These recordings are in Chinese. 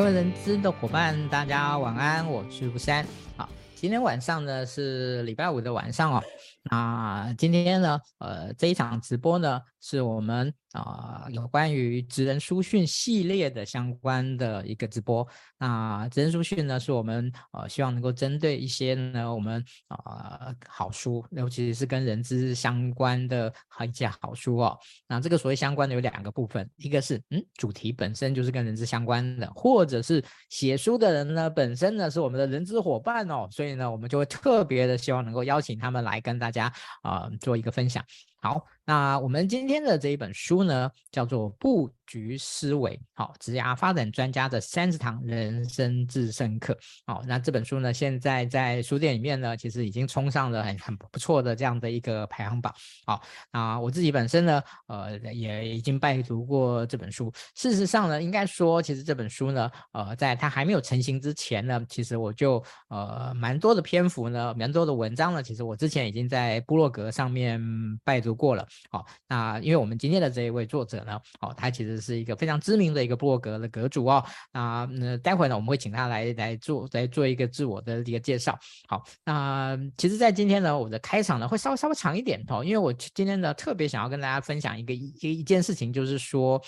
各位人资的伙伴，大家晚安，我是吴山。好，今天晚上呢是礼拜五的晚上哦。那今天呢，呃，这一场直播呢，是我们啊、有关于职人书讯系列的相关的一个直播。那职人书讯呢，是我们呃希望能够针对一些呢我们啊、呃、好书，尤其是跟人资相关的一些好书哦。那这个所谓相关的有两个部分，一个是嗯主题本身就是跟人资相关的，或者是写书的人呢本身呢是我们的人资伙伴哦，所以呢我们就会特别的希望能够邀请他们来跟大家。啊、做一个分享。好，那我们今天的这一本书呢，叫做《不局思维》，好，职涯发展专家的三十堂人生致胜课。好，那这本书呢，现在在书店里面呢，其实已经冲上了很很不错的这样的一个排行榜。好，那我自己本身呢，呃，也已经拜读过这本书。事实上呢，应该说，其实这本书呢，呃，在它还没有成型之前呢，其实我就呃蛮多的篇幅呢，蛮多的文章呢，其实我之前已经在部落格上面拜读。过了，好，那因为我们今天的这一位作者呢，哦，他其实是一个非常知名的一个部落格的阁主哦，那那待会呢，我们会请他来来做来做一个自我的一个介绍，好，那其实，在今天呢，我的开场呢会稍微稍微长一点哦，因为我今天呢特别想要跟大家分享一个一一件事情，就是说，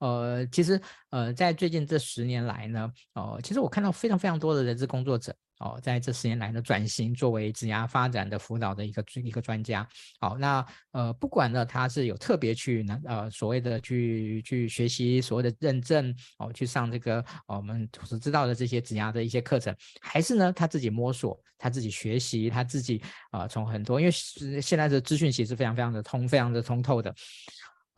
呃，其实呃，在最近这十年来呢，哦、呃，其实我看到非常非常多的人资工作者。哦，在这十年来的转型，作为职涯发展的辅导的一个一个专家，好，那呃，不管呢他是有特别去呢呃所谓的去去学习所谓的认证，哦，去上这个、我们所知道的这些职涯的一些课程，还是呢他自己摸索，他自己学习，他自己啊、从很多，因为现在的资讯其实非常非常的通，非常的通透的。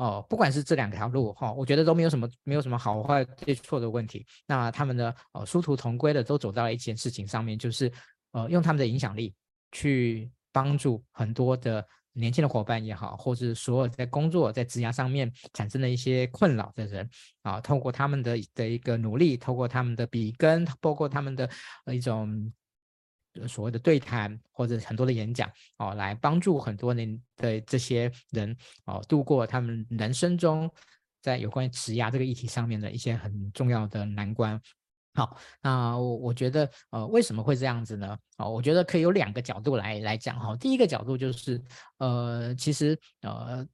哦，不管是这两条路哈、哦，我觉得都没有什么没有什么好坏对错的问题。那他们的，呃，殊途同归的都走到了一件事情上面，就是呃，用他们的影响力去帮助很多的年轻的伙伴也好，或是所有在工作在职涯上面产生的一些困扰的人啊，透过他们的的一个努力，透过他们的笔耕，包括他们的一种。所谓的对谈或者很多的演讲哦，来帮助很多人的这些人哦，度过他们人生中在有关于职涯这个议题上面的一些很重要的难关。好，那我我觉得呃，为什么会这样子呢？哦，我觉得可以有两个角度来来讲哈。第一个角度就是呃，其实呃。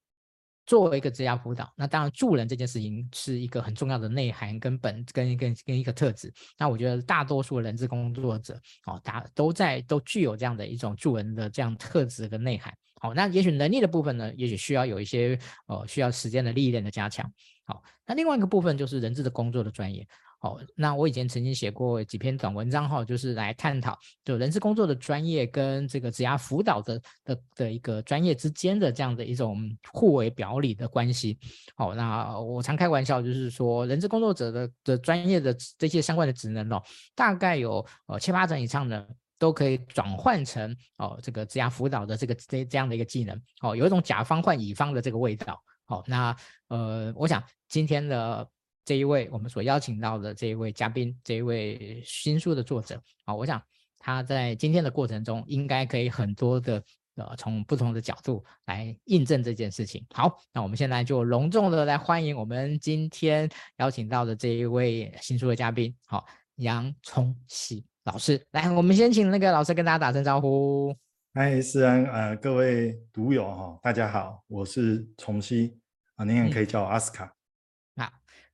作为一个职业辅导，那当然助人这件事情是一个很重要的内涵跟本跟跟跟一个特质。那我觉得大多数的人资工作者，哦，大都在都具有这样的一种助人的这样特质跟内涵。好，那也许能力的部分呢，也许需要有一些呃需要时间的历练的加强。好，那另外一个部分就是人资的工作的专业。好，那我以前曾经写过几篇短文章哈，就是来探讨就人事工作的专业跟这个职涯辅导的的的一个专业之间的这样的一种互为表里的关系。好，那我常开玩笑，就是说人事工作者的的专业的这些相关的职能哦，大概有呃七八成以上的都可以转换成哦这个职涯辅导的这个这这样的一个技能。哦，有一种甲方换乙方的这个味道。好，那呃，我想今天的。这一位我们所邀请到的这一位嘉宾，这一位新书的作者啊，我想他在今天的过程中应该可以很多的呃从不同的角度来印证这件事情。好，那我们现在就隆重的来欢迎我们今天邀请到的这一位新书的嘉宾，好，杨崇熙老师。来，我们先请那个老师跟大家打声招呼。嗨，思安，呃，各位读友哈，大家好，我是崇熙啊，您也可以叫我阿斯卡。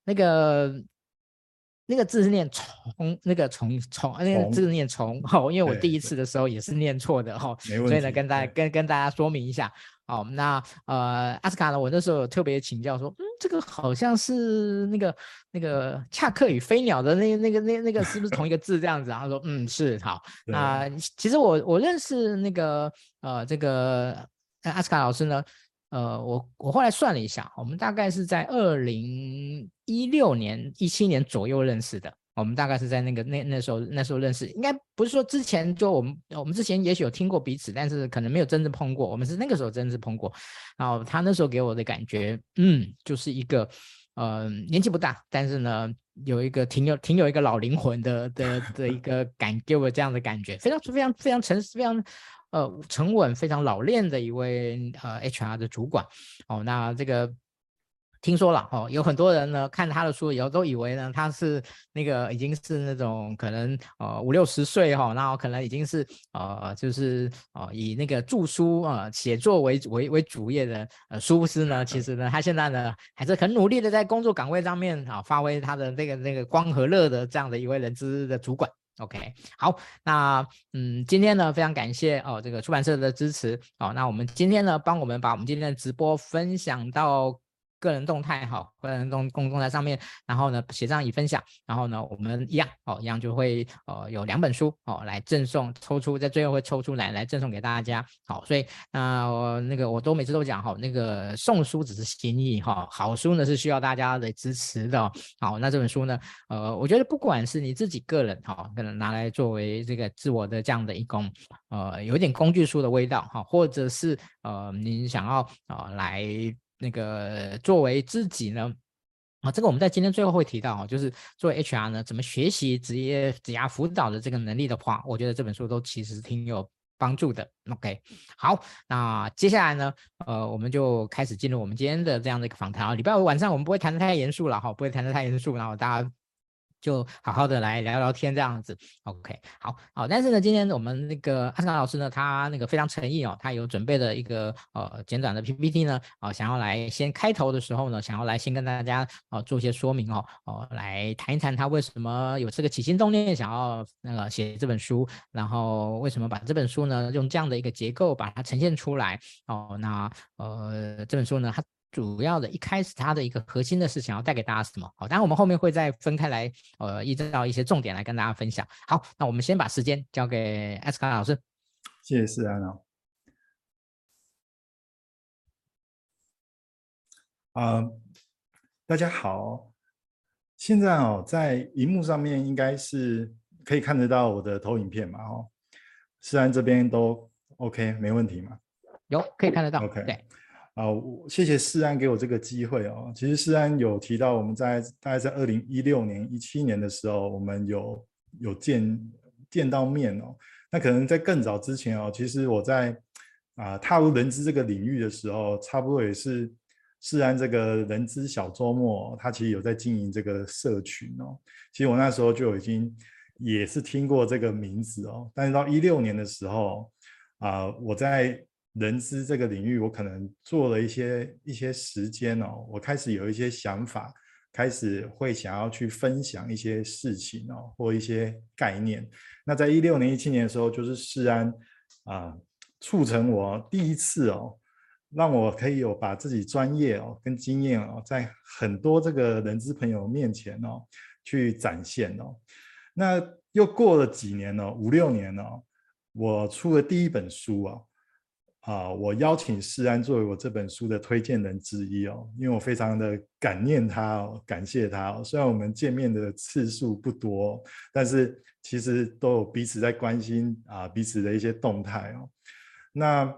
那个那个字是念虫，那个虫虫，那个字念虫哦，因为我第一次的时候也是念错的哈，所以呢，跟大家跟跟大家说明一下。好，那呃，阿斯卡呢，我那时候有特别请教说，嗯，这个好像是那个那个恰克与飞鸟的那那个那那个是不是同一个字这样子？然后说，嗯，是。好，那、呃、其实我我认识那个呃这个阿斯卡老师呢。呃，我我后来算了一下，我们大概是在二零一六年、一七年左右认识的。我们大概是在那个那那时候那时候认识，应该不是说之前就我们我们之前也许有听过彼此，但是可能没有真正碰过。我们是那个时候真正碰过。然后他那时候给我的感觉，嗯，就是一个呃年纪不大，但是呢有一个挺有挺有一个老灵魂的的的一个感，给我这样的感觉，非常非常非常诚实，非常。呃，沉稳、非常老练的一位呃 HR 的主管哦，那这个听说了哦，有很多人呢看他的书以后都以为呢他是那个已经是那种可能呃五六十岁哈，然后可能已经是呃就是呃以那个著书啊、呃、写作为为为主业的呃殊不知呢，其实呢他现在呢还是很努力的在工作岗位上面啊、呃、发挥他的那个那个光和热的这样的一位人资的主管。OK，好，那嗯，今天呢非常感谢哦这个出版社的支持哦，那我们今天呢帮我们把我们今天的直播分享到。个人动态哈，个人动公众在上面，然后呢写上已分享，然后呢我们一样哦，一样就会呃有两本书哦来赠送，抽出在最后会抽出来来赠送给大家。好，所以那、呃、那个我都每次都讲哈，那个送书只是心意哈，好书呢是需要大家的支持的。好，那这本书呢，呃，我觉得不管是你自己个人哈，可能拿来作为这个自我的这样的一种呃有点工具书的味道哈，或者是呃您想要啊、呃、来。那个作为自己呢，啊，这个我们在今天最后会提到啊，就是作为 HR 呢，怎么学习职业职业辅导的这个能力的话，我觉得这本书都其实挺有帮助的。OK，好，那接下来呢，呃，我们就开始进入我们今天的这样的一个访谈啊。礼拜五晚上我们不会谈的太严肃了哈，不会谈的太严肃，然后大家。就好好的来聊聊天这样子，OK，好好，但是呢，今天我们那个阿斯卡老师呢，他那个非常诚意哦，他有准备了一个呃简短的 PPT 呢，啊、想要来先开头的时候呢，想要来先跟大家啊、做一些说明哦，哦、来谈一谈他为什么有这个起心动念想要那个写这本书，然后为什么把这本书呢用这样的一个结构把它呈现出来哦，那呃这本书呢，它。主要的一开始，它的一个核心的是想要带给大家什么？好，当然我们后面会再分开来，呃，依照一些重点来跟大家分享。好，那我们先把时间交给艾斯卡老师。谢谢思安哦。啊、呃，大家好，现在哦，在荧幕上面应该是可以看得到我的投影片嘛？哦，思安这边都 OK，没问题嘛？有，可以看得到。OK，对。啊，谢谢世安给我这个机会哦。其实世安有提到，我们在大概在二零一六年、一七年的时候，我们有有见见到面哦。那可能在更早之前哦，其实我在啊踏入人资这个领域的时候，差不多也是世安这个人资小周末，他其实有在经营这个社群哦。其实我那时候就已经也是听过这个名字哦，但是到一六年的时候啊，我在。人资这个领域，我可能做了一些一些时间哦，我开始有一些想法，开始会想要去分享一些事情哦，或一些概念。那在一六年、一七年的时候，就是世安啊、促成我第一次哦，让我可以有把自己专业哦跟经验哦，在很多这个人资朋友面前哦去展现哦。那又过了几年哦，五六年哦，我出了第一本书哦。啊，我邀请世安作为我这本书的推荐人之一哦，因为我非常的感念他哦，感谢他哦。虽然我们见面的次数不多，但是其实都有彼此在关心啊，彼此的一些动态哦。那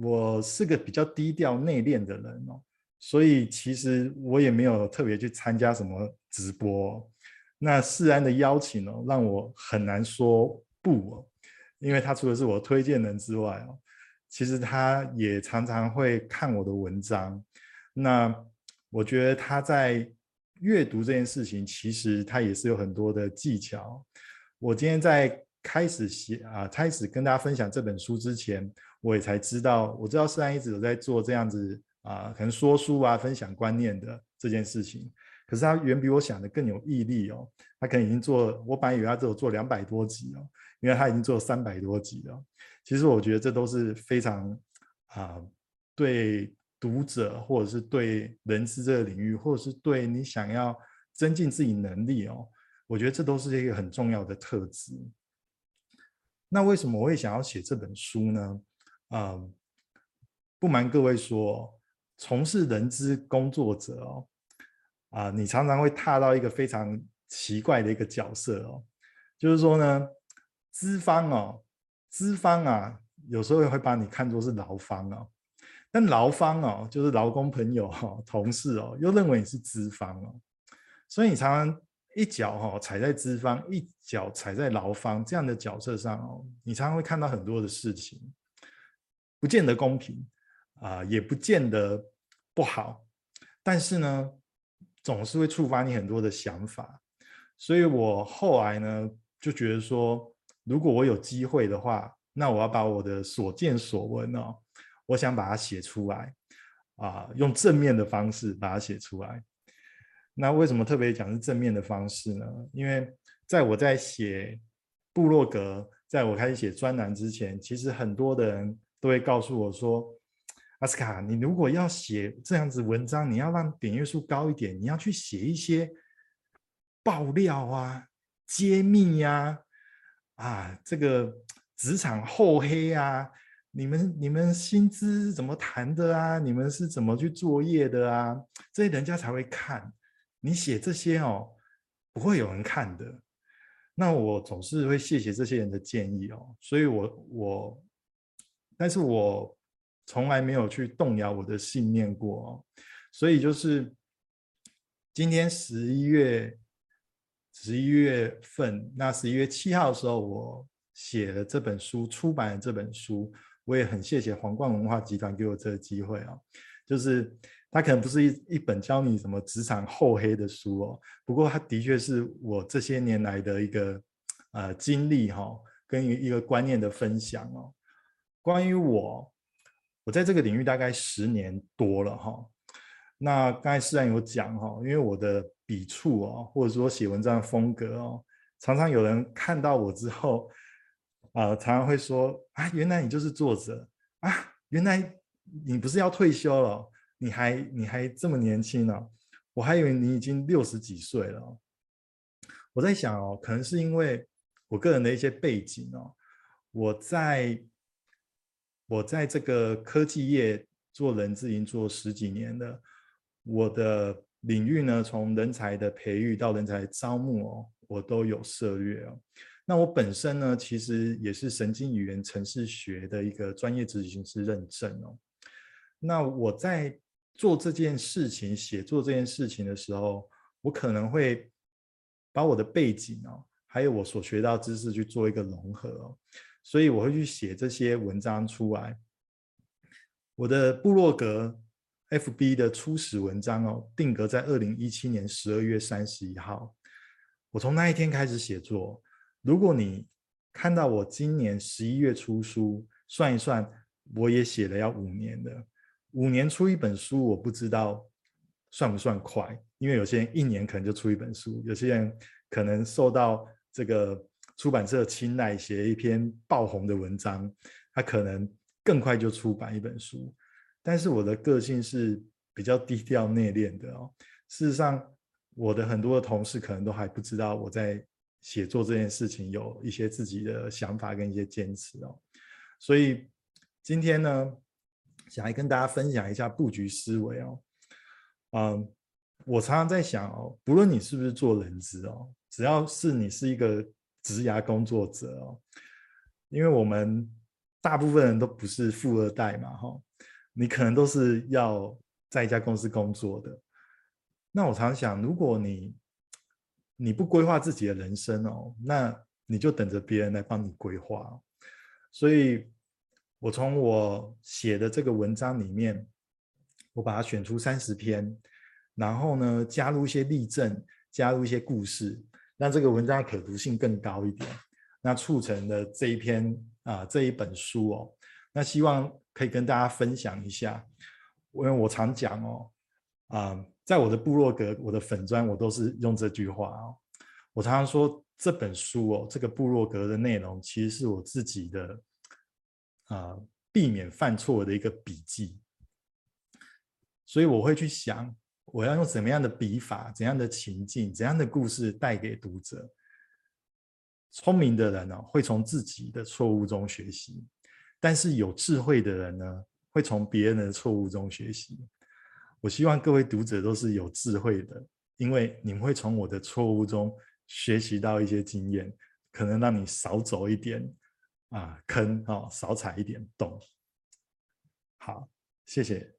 我是个比较低调内敛的人哦，所以其实我也没有特别去参加什么直播。那世安的邀请哦，让我很难说不哦，因为他除了是我推荐人之外哦。其实他也常常会看我的文章，那我觉得他在阅读这件事情，其实他也是有很多的技巧。我今天在开始写啊，开始跟大家分享这本书之前，我也才知道，我知道世安一直有在做这样子啊，可能说书啊、分享观念的这件事情。可是他远比我想的更有毅力哦，他可能已经做，我本来以为他只有做两百多集哦，因为他已经做三百多集了。其实我觉得这都是非常啊、呃，对读者或者是对人资这个领域，或者是对你想要增进自己能力哦，我觉得这都是一个很重要的特质。那为什么我会想要写这本书呢？啊、不瞒各位说，从事人资工作者哦，啊、你常常会踏到一个非常奇怪的一个角色哦，就是说呢，资方哦。资方啊，有时候也会把你看作是劳方哦，但劳方哦，就是劳工朋友哈、同事哦，又认为你是资方哦，所以你常常一脚哈踩在资方，一脚踩在劳方这样的角色上哦，你常常会看到很多的事情，不见得公平啊，也不见得不好，但是呢，总是会触发你很多的想法。所以我后来呢，就觉得说，如果我有机会的话，那我要把我的所见所闻哦，我想把它写出来啊，用正面的方式把它写出来。那为什么特别讲是正面的方式呢？因为在我在写部落格，在我开始写专栏之前，其实很多的人都会告诉我说：“阿斯卡，你如果要写这样子文章，你要让点阅数高一点，你要去写一些爆料啊、揭秘呀、啊，啊，这个职场厚黑啊，你们你们薪资怎么谈的啊？你们是怎么去作业的啊？这些人家才会看。你写这些哦，不会有人看的。”那我总是会谢谢这些人的建议哦，所以我我，但是我从来没有去动摇我的信念过哦，所以就是今天十一月十一月份，那十一月七号的时候，我写了这本书，出版了这本书，我也很谢谢皇冠文化集团给我这个机会哦，就是。它可能不是一一本教你什么职场厚黑的书哦，不过它的确是我这些年来的一个呃经历哈、哦，跟一个观念的分享哦。关于我，我在这个领域大概十年多了哈、那刚才虽然有讲哈、哦，因为我的笔触哦，或者说写文章的风格哦，常常有人看到我之后，啊、常常会说啊，原来你就是作者啊，原来你不是要退休了。你还你还这么年轻呢、我还以为你已经六十几岁了。我在想哦，可能是因为我个人的一些背景哦，我在我在这个科技业做人资已经做十几年了，我的领域呢，从人才的培育到人才招募哦，我都有涉猎哦。那我本身呢，其实也是神经语言程式学的一个专业执行师认证哦。那我在做这件事情，写作这件事情的时候，我可能会把我的背景哦，还有我所学到知识去做一个融合哦，所以我会去写这些文章出来。我的部落格 FB 的初始文章哦，定格在二零一七年十二月三十一号。我从那一天开始写作。如果你看到我今年十一月出书，算一算，我也写了要五年的。五年出一本书，我不知道算不算快，因为有些人一年可能就出一本书，有些人可能受到这个出版社青睐，写一篇爆红的文章，他可能更快就出版一本书。但是我的个性是比较低调内敛的哦。事实上，我的很多的同事可能都还不知道我在写作这件事情有一些自己的想法跟一些坚持哦。所以今天呢，想来跟大家分享一下布局思维哦，嗯，我常常在想哦，不论你是不是做人资哦，只要是你是一个职涯工作者哦，因为我们大部分人都不是富二代嘛，哈，你可能都是要在一家公司工作的。那我常想，如果你你不规划自己的人生哦，那你就等着别人来帮你规划，所以。我从我写的这个文章里面，我把它选出三十篇，然后呢，加入一些例证，加入一些故事，让这个文章可读性更高一点。那促成了这一篇啊、这一本书哦，那希望可以跟大家分享一下。因为我常讲哦，啊、在我的部落格、我的粉专，我都是用这句话哦。我常常说这本书哦，这个部落格的内容，其实是我自己的。啊，避免犯错的一个笔记，所以我会去想，我要用怎么样的笔法、怎样的情境、怎样的故事带给读者。聪明的人呢、哦，会从自己的错误中学习；但是有智慧的人呢，会从别人的错误中学习。我希望各位读者都是有智慧的，因为你们会从我的错误中学习到一些经验，可能让你少走一点。啊，坑哦，少踩一点洞。好，谢谢，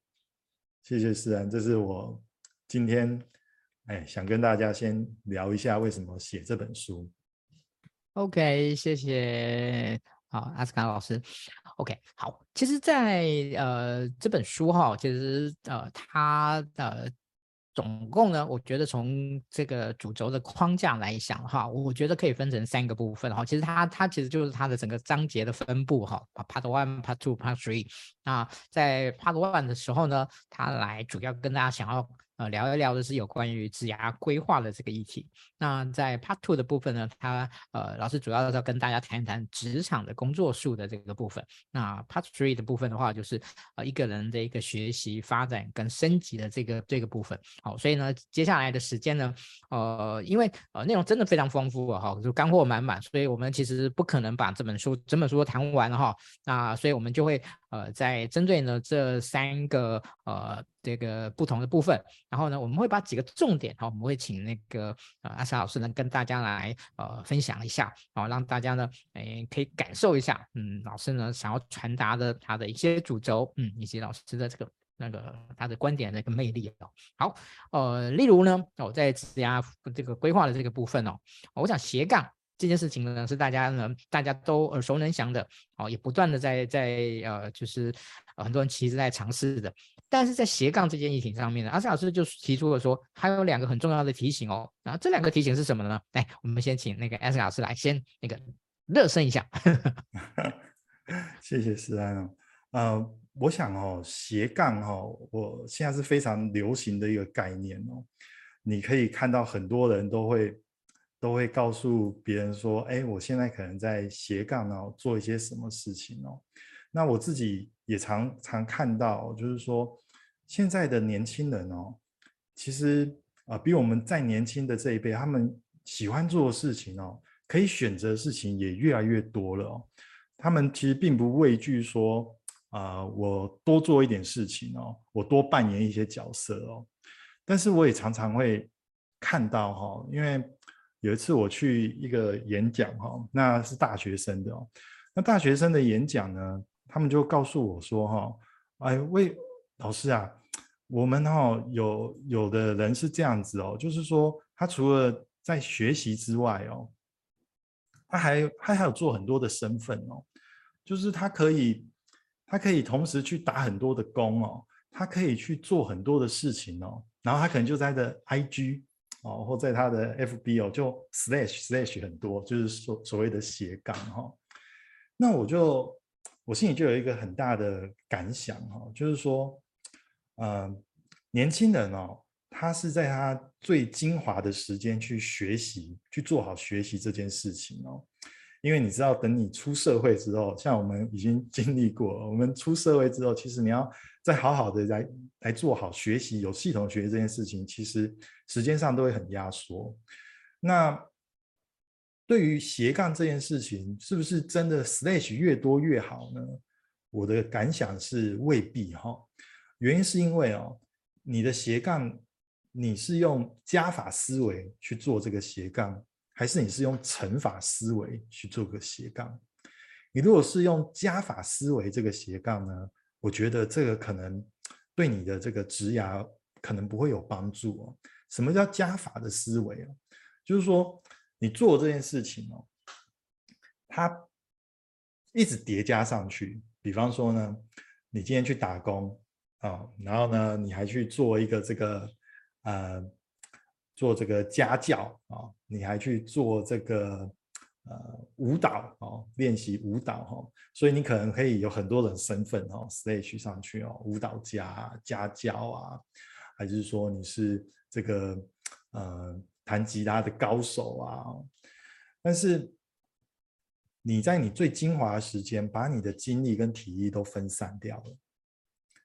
谢谢思安，这是我今天哎想跟大家先聊一下为什么写这本书。OK，谢谢，好，阿斯卡老师。OK，好，其实在，呃这本书哈，其实呃它呃总共呢，我觉得从这个主轴的框架来想哈，我觉得可以分成三个部分哈。其实它它其实就是它的整个章节的分布哈，Part One、Part Two、Part Three。那在 Part One 的时候呢，它来主要跟大家想要。呃，聊一聊的是有关于职涯规划的这个议题。那在 Part Two 的部分呢，他呃老师主要是要跟大家谈一谈职场的工作数的这个部分。那 Part Three 的部分的话，就是呃一个人的一个学习发展跟升级的这个这个部分。好，所以呢，接下来的时间呢，呃，因为呃内容真的非常丰富啊，哈，就干货满满，所以我们其实不可能把这本书整本书都谈完哈。那所以我们就会呃在针对呢这三个呃。这个不同的部分，然后呢，我们会把几个重点，好，我们会请那个呃阿 Sa 老师呢跟大家来呃分享一下，好，让大家呢诶可以感受一下，嗯，老师呢想要传达的他的一些主轴，嗯，以及老师的这个那个他的观点的一个魅力哦。好，呃，例如呢，我在职涯这个规划的这个部分哦，我想斜杠这件事情呢是大家呢大家都耳熟能详的，哦，也不断的在在呃就是很多人其实在尝试的。但是在斜杠这件议题上面呢，阿 Sa 老师就提出了说，还有两个很重要的提醒哦。然后这两个提醒是什么呢？来，我们先请那个阿 Sa 老师来先那个热身一下。谢谢思安哦。呃，我想哦，斜杠哦，我现在是非常流行的一个概念哦。你可以看到很多人都会都会告诉别人说，哎，我现在可能在斜杠哦，做一些什么事情哦。那我自己也常常看到，就是说，现在的年轻人哦，其实啊，比我们再年轻的这一辈，他们喜欢做的事情哦，可以选择的事情也越来越多了哦。他们其实并不畏惧说，啊，我多做一点事情哦，我多扮演一些角色哦。但是我也常常会看到哈，因为有一次我去一个演讲哈，那是大学生的哦，那大学生的演讲呢，他们就告诉我说：“哈，哎，喂老师啊，我们哈有有的人是这样子哦，就是说他除了在学习之外哦，他还他还有做很多的身份哦，就是他可以他可以同时去打很多的工哦，他可以去做很多的事情哦，然后他可能就在他的 IG 哦，或在他的 FB 哦，就 slash slash 很多，就是所所谓的斜杠哈。那我就。”我心里就有一个很大的感想哈，就是说，呃，年轻人哦，他是在他最精华的时间去学习，去做好学习这件事情哦。因为你知道，等你出社会之后，像我们已经经历过，我们出社会之后，其实你要再好好的来来做好学习，有系统学习这件事情，其实时间上都会很压缩。那对于斜杠这件事情，是不是真的 slash 越多越好呢？我的感想是未必哈。原因是因为哦，你的斜杠，你是用加法思维去做这个斜杠，还是你是用乘法思维去做个斜杠？你如果是用加法思维这个斜杠呢，我觉得这个可能对你的这个职涯可能不会有帮助哦。什么叫加法的思维啊？就是说。你做这件事情哦，它一直叠加上去。比方说呢，你今天去打工啊、然后呢，你还去做一个这个呃，做这个家教啊、你还去做这个呃舞蹈哦，练习舞蹈哈、哦。所以你可能可以有很多种身份哦，stage 上去哦，舞蹈家、家教啊，还是说你是这个呃。弹吉他的高手啊，但是你在你最精华的时间，把你的精力跟体力都分散掉了，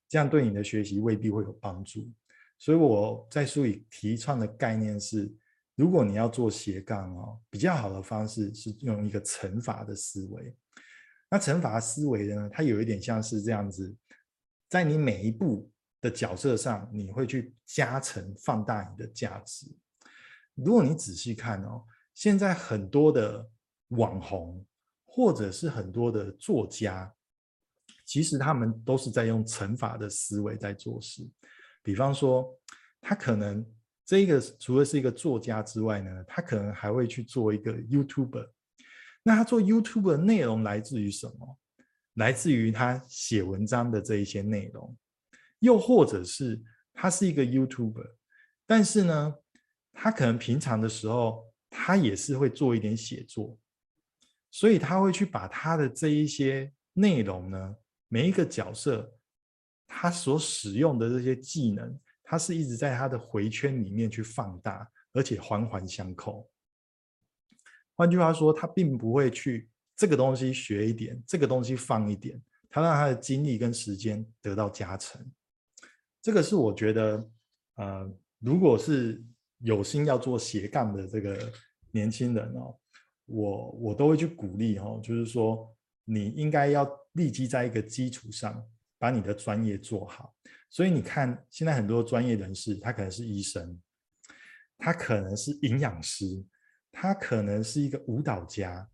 这样对你的学习未必会有帮助。所以我在书里提倡的概念是，如果你要做斜杠哦，比较好的方式是用一个乘法的思维。那乘法思维呢，它有一点像是这样子，在你每一步的角色上，你会去加成放大你的价值。如果你仔细看哦，现在很多的网红或者是很多的作家，其实他们都是在用乘法的思维在做事。比方说，他可能这个除了是一个作家之外呢，他可能还会去做一个 YouTuber。那他做 YouTuber 的内容来自于什么？来自于他写文章的这一些内容，又或者是他是一个 YouTuber。但是呢，他可能平常的时候，他也是会做一点写作，所以他会去把他的这一些内容呢，每一个角色他所使用的这些技能，他是一直在他的回圈里面去放大，而且环环相扣。换句话说，他并不会去这个东西学一点，这个东西放一点，他让他的精力跟时间得到加成。这个是我觉得，呃，如果是有心要做斜杠的这个年轻人哦，我我都会去鼓励哦，就是说你应该要立即在一个基础上把你的专业做好。所以你看，现在很多专业人士，他可能是医生，他可能是营养师。他可能是一个舞蹈家，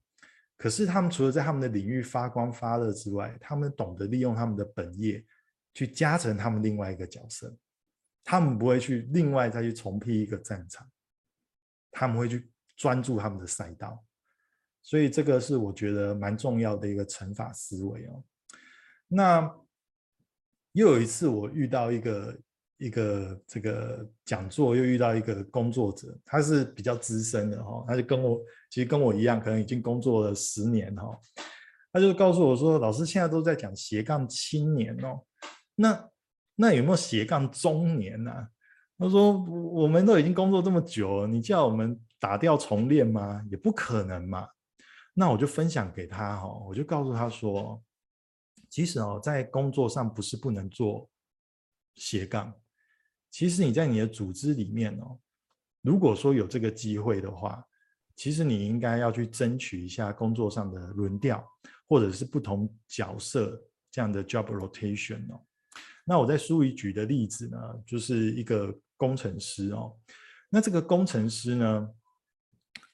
可是他们除了在他们的领域发光发热之外，他们懂得利用他们的本业去加成他们另外一个角色。他们不会去另外再去重辟一个战场，他们会去专注他们的赛道。所以这个是我觉得蛮重要的一个乘法思维哦。那又有一次我遇到一个。一个这个讲座又遇到一个工作者，他是比较资深的哈，他就跟我其实跟我一样，可能已经工作了十年哈。他就告诉我说：“老师现在都在讲斜杠青年哦，那那有没有斜杠中年呢？”他说：“我们都已经工作这么久了，你叫我们打掉重练吗？也不可能嘛。”那我就分享给他哈，我就告诉他说：“其实哦，在工作上不是不能做斜杠。”其实你在你的组织里面哦，如果说有这个机会的话，其实你应该要去争取一下工作上的轮调，或者是不同角色这样的 job rotation 哦。那我在书里举的例子呢，就是一个工程师哦。那这个工程师呢，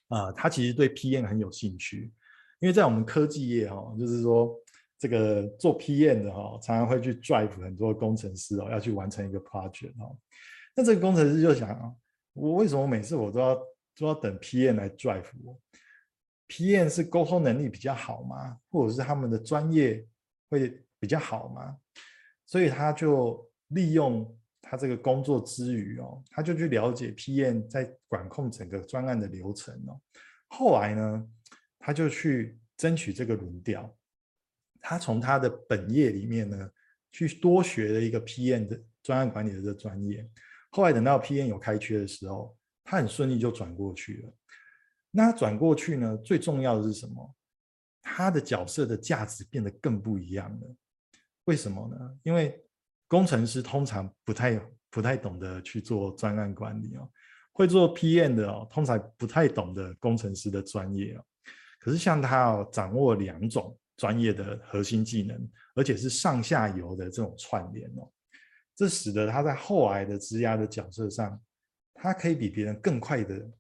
啊，他其实对 PM 很有兴趣，因为在我们科技业哦，就是说这个做 PM 的哈，常常会去 drive 很多工程师哦，要去完成一个 project 哦。那这个工程师就想啊，我为什么每次我都要都要等 PM 来 drive 我？PM 是沟通能力比较好吗？或者是他们的专业会比较好吗？所以他就利用他这个工作之余哦，他就去了解 PM 在管控整个专案的流程哦。后来呢，他就去争取这个轮调，他从他的本业里面呢，去多学了一个 PM 的专案管理的这专业。后来等到 PM 有开缺的时候，他很顺利就转过去了。那转过去呢，最重要的是什么？他的角色的价值变得更不一样了。为什么呢？因为工程师通常不太不太懂得去做专案管理哦，会做 PM 的哦，通常不太懂得工程师的专业哦。可是像他哦，掌握两种专业的核心技能，而且是上下游的这种串联哦。这使得他在后来的职涯的角色上，他可以比别人更快的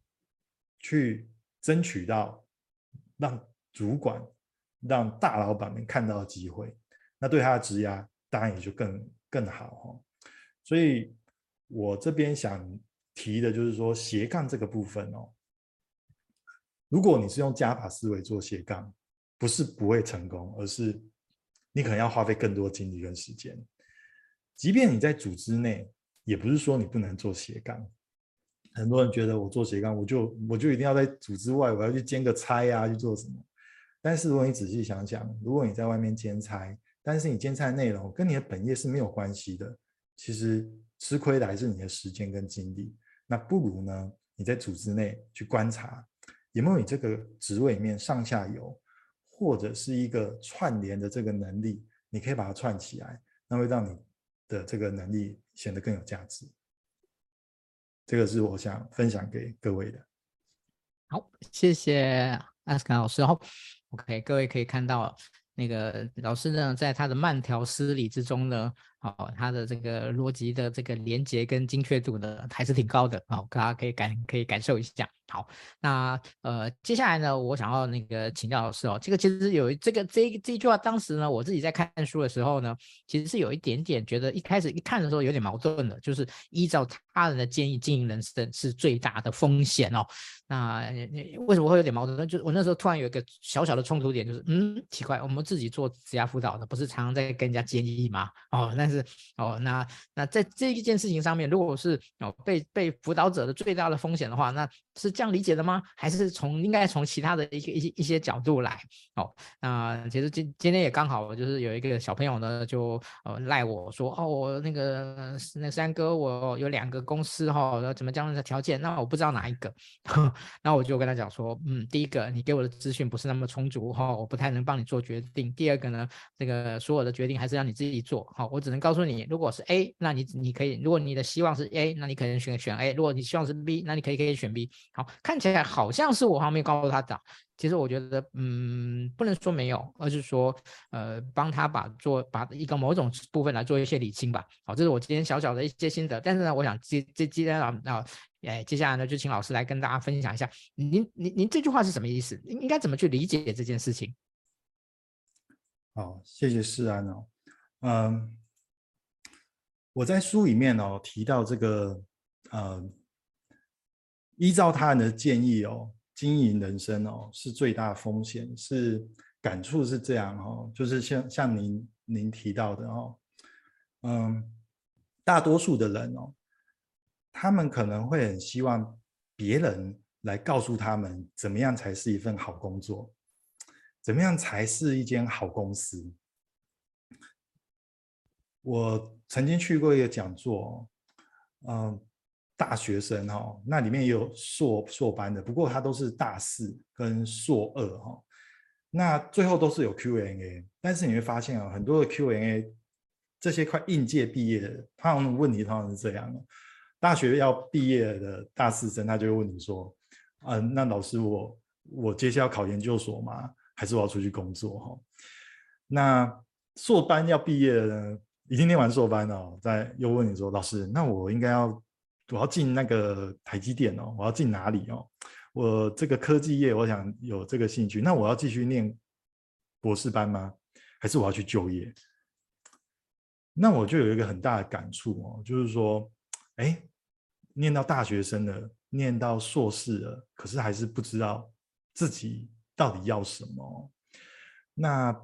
去争取到让主管、让大老板们看到机会，那对他的职涯当然也就更更好哈。所以我这边想提的就是说斜杠这个部分哦，如果你是用加法思维做斜杠，不是不会成功，而是你可能要花费更多精力跟时间。即便你在组织内，也不是说你不能做斜杠。很多人觉得我做斜杠，我就我就一定要在组织外，我要去兼个差啊，去做什么？但是如果你仔细想想，如果你在外面兼差，但是你兼差的内容跟你的本业是没有关系的，其实吃亏的还是你的时间跟精力。那不如呢，你在组织内去观察，有没有你这个职位里面上下游，或者是一个串联的这个能力，你可以把它串起来，那会让你。的这个能力显得更有价值，这个是我想分享给各位的。好，谢谢阿斯卡老师。好，OK，各位可以看到，那个老师呢，在他的慢条斯理之中呢。哦，他的这个逻辑的这个连接跟精确度呢，还是挺高的。好，大家可以感可以感受一下。好，那呃，接下来呢，我想要那个请教老师哦，这个其实有这个这这一句话，当时呢，我自己在看书的时候呢，其实是有一点点觉得一开始一看的时候有点矛盾的，就是依照他人的建议经营人生是最大的风险哦。那为什么会有点矛盾呢？就我那时候突然有一个小小的冲突点，就是嗯，奇怪，我们自己做职业辅导的，不是常常在跟人家建议吗？哦，那但是哦，那那在这一件事情上面，如果是哦被被辅导者的最大的风险的话，那是这样理解的吗？还是从应该从其他的一个一些一些角度来？哦，那其实今今天也刚好，就是有一个小朋友呢，就呃赖我说，哦，我那个那三哥，我有两个公司哈、哦，怎么这样的条件？那我不知道哪一个，那我就跟他讲说，嗯，第一个你给我的资讯不是那么充足哈、哦，我不太能帮你做决定。第二个呢，这个所有的决定还是让你自己做，好、我只能告诉你，如果是 A，那你你可以，如果你的希望是 A，那你可能选选 A；如果你希望是 B，那你可以可以选 B。好，看起来好像是我方面告诉他的，其实我觉得，嗯，不能说没有，而是说，呃，帮他把做把一个某种部分来做一些理清吧。好，这是我今天小小的一些心得。但是呢，我想接接接下来啊，哎，接下来呢，就请老师来跟大家分享一下，您您您这句话是什么意思？应该怎么去理解这件事情？好，谢谢世安哦。嗯，我在书里面哦提到这个，呃，依照他人的建议哦，经营人生哦是最大风险，是感触是这样哦，就是像像您您提到的哦，嗯，大多数的人哦，他们可能会很希望别人来告诉他们怎么样才是一份好工作。怎么样才是一间好公司？我曾经去过一个讲座，嗯，大学生哈，那里面也有硕硕班的，不过他都是大四跟硕二哈，那最后都是有 Q&A，但是你会发现啊，很多的 Q&A 这些快应届毕业的，他们问题通常是这样的：大学要毕业的大四生，他就会问你说，嗯，那老师我我接下来要考研究所吗？还是我要出去工作哈？那硕班要毕业了呢，已经念完硕班了，再又问你说，老师，那我应该要我要进那个台积电哦，我要进哪里哦？我这个科技业，我想有这个兴趣，那我要继续念博士班吗？还是我要去就业？那我就有一个很大的感触哦，就是说，哎，念到大学生了，念到硕士了，可是还是不知道自己。到底要什么？那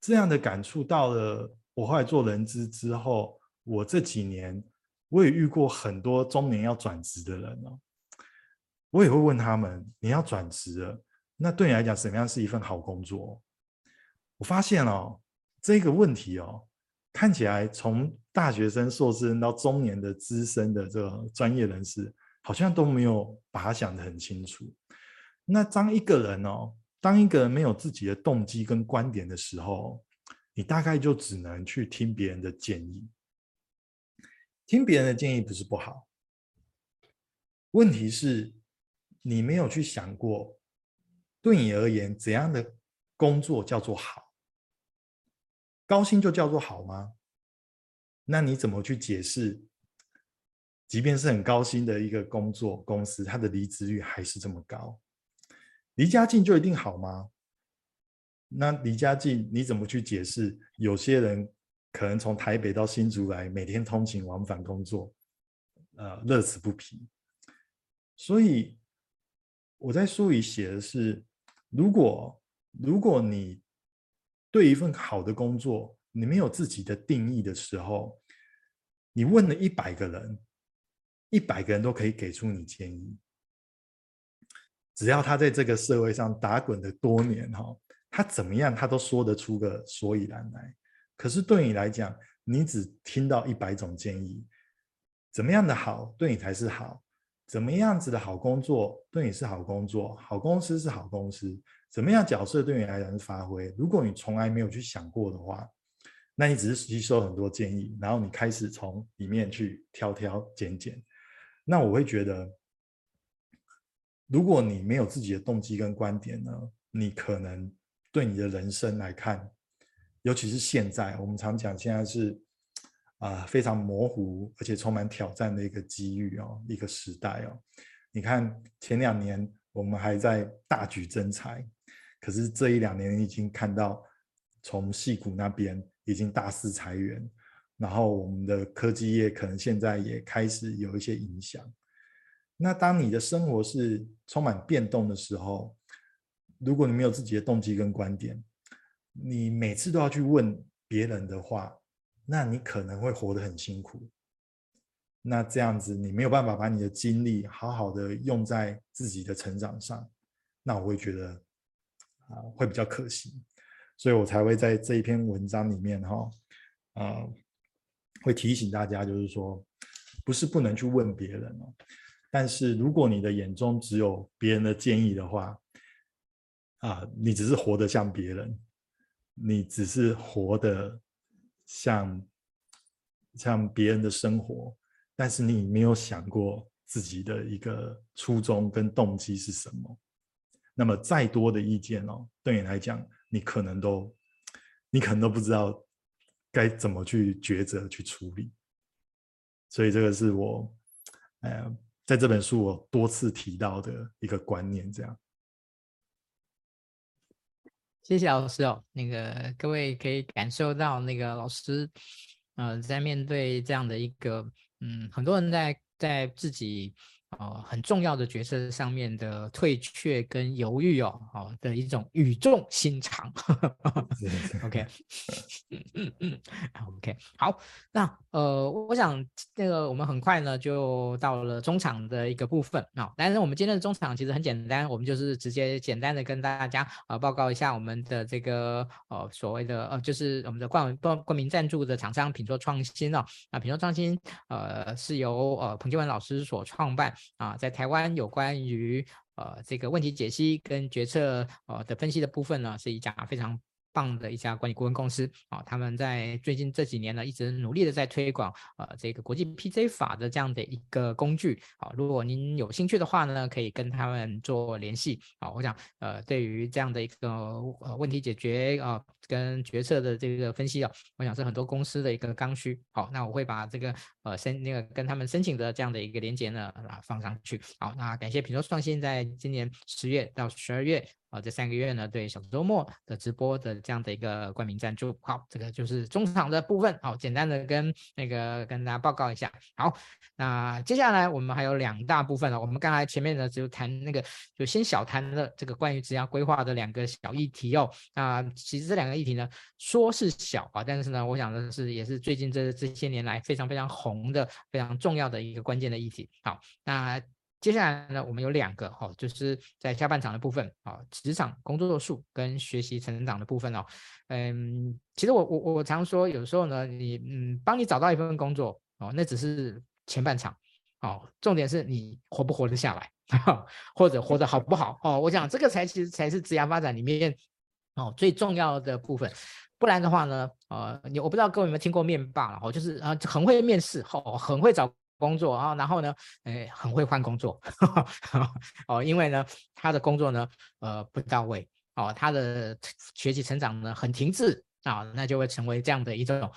这样的感触到了，我后来做人资之后，我这几年我也遇过很多中年要转职的人哦。我也会问他们：你要转职了，那对你来讲，什么样是一份好工作？我发现哦，这个问题哦，看起来从大学生、硕士生到中年的资深的这个专业人士，好像都没有把它想得很清楚。那当一个人哦，当一个人没有自己的动机跟观点的时候，你大概就只能去听别人的建议。听别人的建议不是不好，问题是，你没有去想过，对你而言怎样的工作叫做好？高薪就叫做好吗？那你怎么去解释？即便是很高薪的一个工作公司，它的离职率还是这么高？离家近就一定好吗？那离家近，你怎么去解释？有些人可能从台北到新竹来，每天通勤往返工作，呃，乐此不疲。所以我在书里写的是：如果如果你对一份好的工作，你没有自己的定义的时候，你问了一百个人，一百个人都可以给出你建议。只要他在这个社会上打滚的多年哈，他怎么样他都说得出个所以然来。可是对你来讲，你只听到一百种建议，怎么样的好对你才是好？怎么样子的好工作对你是好工作？好公司是好公司？怎么样角色对你来讲是发挥？如果你从来没有去想过的话，那你只是吸收很多建议，然后你开始从里面去挑挑拣拣，那我会觉得。如果你没有自己的动机跟观点呢，你可能对你的人生来看，尤其是现在，我们常讲现在是啊、非常模糊而且充满挑战的一个机遇哦，一个时代哦。你看前两年我们还在大举征才，可是这一两年已经看到从戏谷那边已经大肆裁员，然后我们的科技业可能现在也开始有一些影响。那当你的生活是充满变动的时候，如果你没有自己的动机跟观点，你每次都要去问别人的话，那你可能会活得很辛苦。那这样子，你没有办法把你的精力好好的用在自己的成长上，那我会觉得啊，会比较可惜。所以我才会在这一篇文章里面哈，啊，会提醒大家，就是说，不是不能去问别人哦，但是如果你的眼中只有别人的建议的话，啊，你只是活得像别人，你只是活得像像别人的生活，但是你没有想过自己的一个初衷跟动机是什么，那么再多的意见哦，对你来讲，你可能都你可能都不知道该怎么去抉择去处理，所以这个是我呃在这本书我多次提到的一个观念，这样。谢谢老师哦，那个各位可以感受到那个老师，呃，在面对这样的一个，嗯，很多人在在自己。哦，很重要的角色上面的退却跟犹豫哦，哦的一种语重心长。OK，嗯嗯嗯，OK，好，那呃，我想那个我们很快呢就到了中场的一个部分啊、哦。但是我们今天的中场其实很简单，我们就是直接简单的跟大家呃报告一下我们的这个呃所谓的呃就是我们的冠冠冠名赞助的厂商品作创新哦。那品作创新呃是由呃彭建文老师所创办。啊，在台湾有关于呃这个问题解析跟决策呃的分析的部分呢，是一家非常棒的一家管理顾问公司啊，他们在最近这几年呢，一直努力的在推广呃这个国际 PJ 法的这样的一个工具啊。如果您有兴趣的话呢，可以跟他们做联系啊。我想呃，对于这样的一个呃问题解决啊跟决策的这个分析啊，我想是很多公司的一个刚需。好，那我会把这个呃申那个跟他们申请的这样的一个连接呢啊放上去。好，那感谢品诺创新在今年十月到十二月。啊，这三个月呢，对小周末的直播的这样的一个冠名赞助，好，这个就是中场的部分，好，简单的跟那个跟大家报告一下。好，那接下来我们还有两大部分了，我们刚才前面呢就谈那个，就先小谈了这个关于职业规划的两个小议题哦。那其实这两个议题呢，说是小啊，但是呢，我想的是也是最近这这些年来非常非常红的、非常重要的一个关键的议题。好，那。接下来呢，我们有两个哈，就是在下半场的部分啊，职场工作数跟学习成长的部分哦。嗯，其实我我我常说，有时候呢，你嗯，帮你找到一份工作哦，那只是前半场哦，重点是你活不活得下来，或者活得好不好哦。我想这个才其实才是职业发展里面哦最重要的部分。不然的话呢，呃，你我不知道各位有没有听过面霸了哦，就是啊，很会面试哦，很会找。工作啊，然后呢，哎，很会换工作，哦，因为呢，他的工作呢，呃，不到位，哦，他的学习成长呢很停滞啊，那就会成为这样的一种，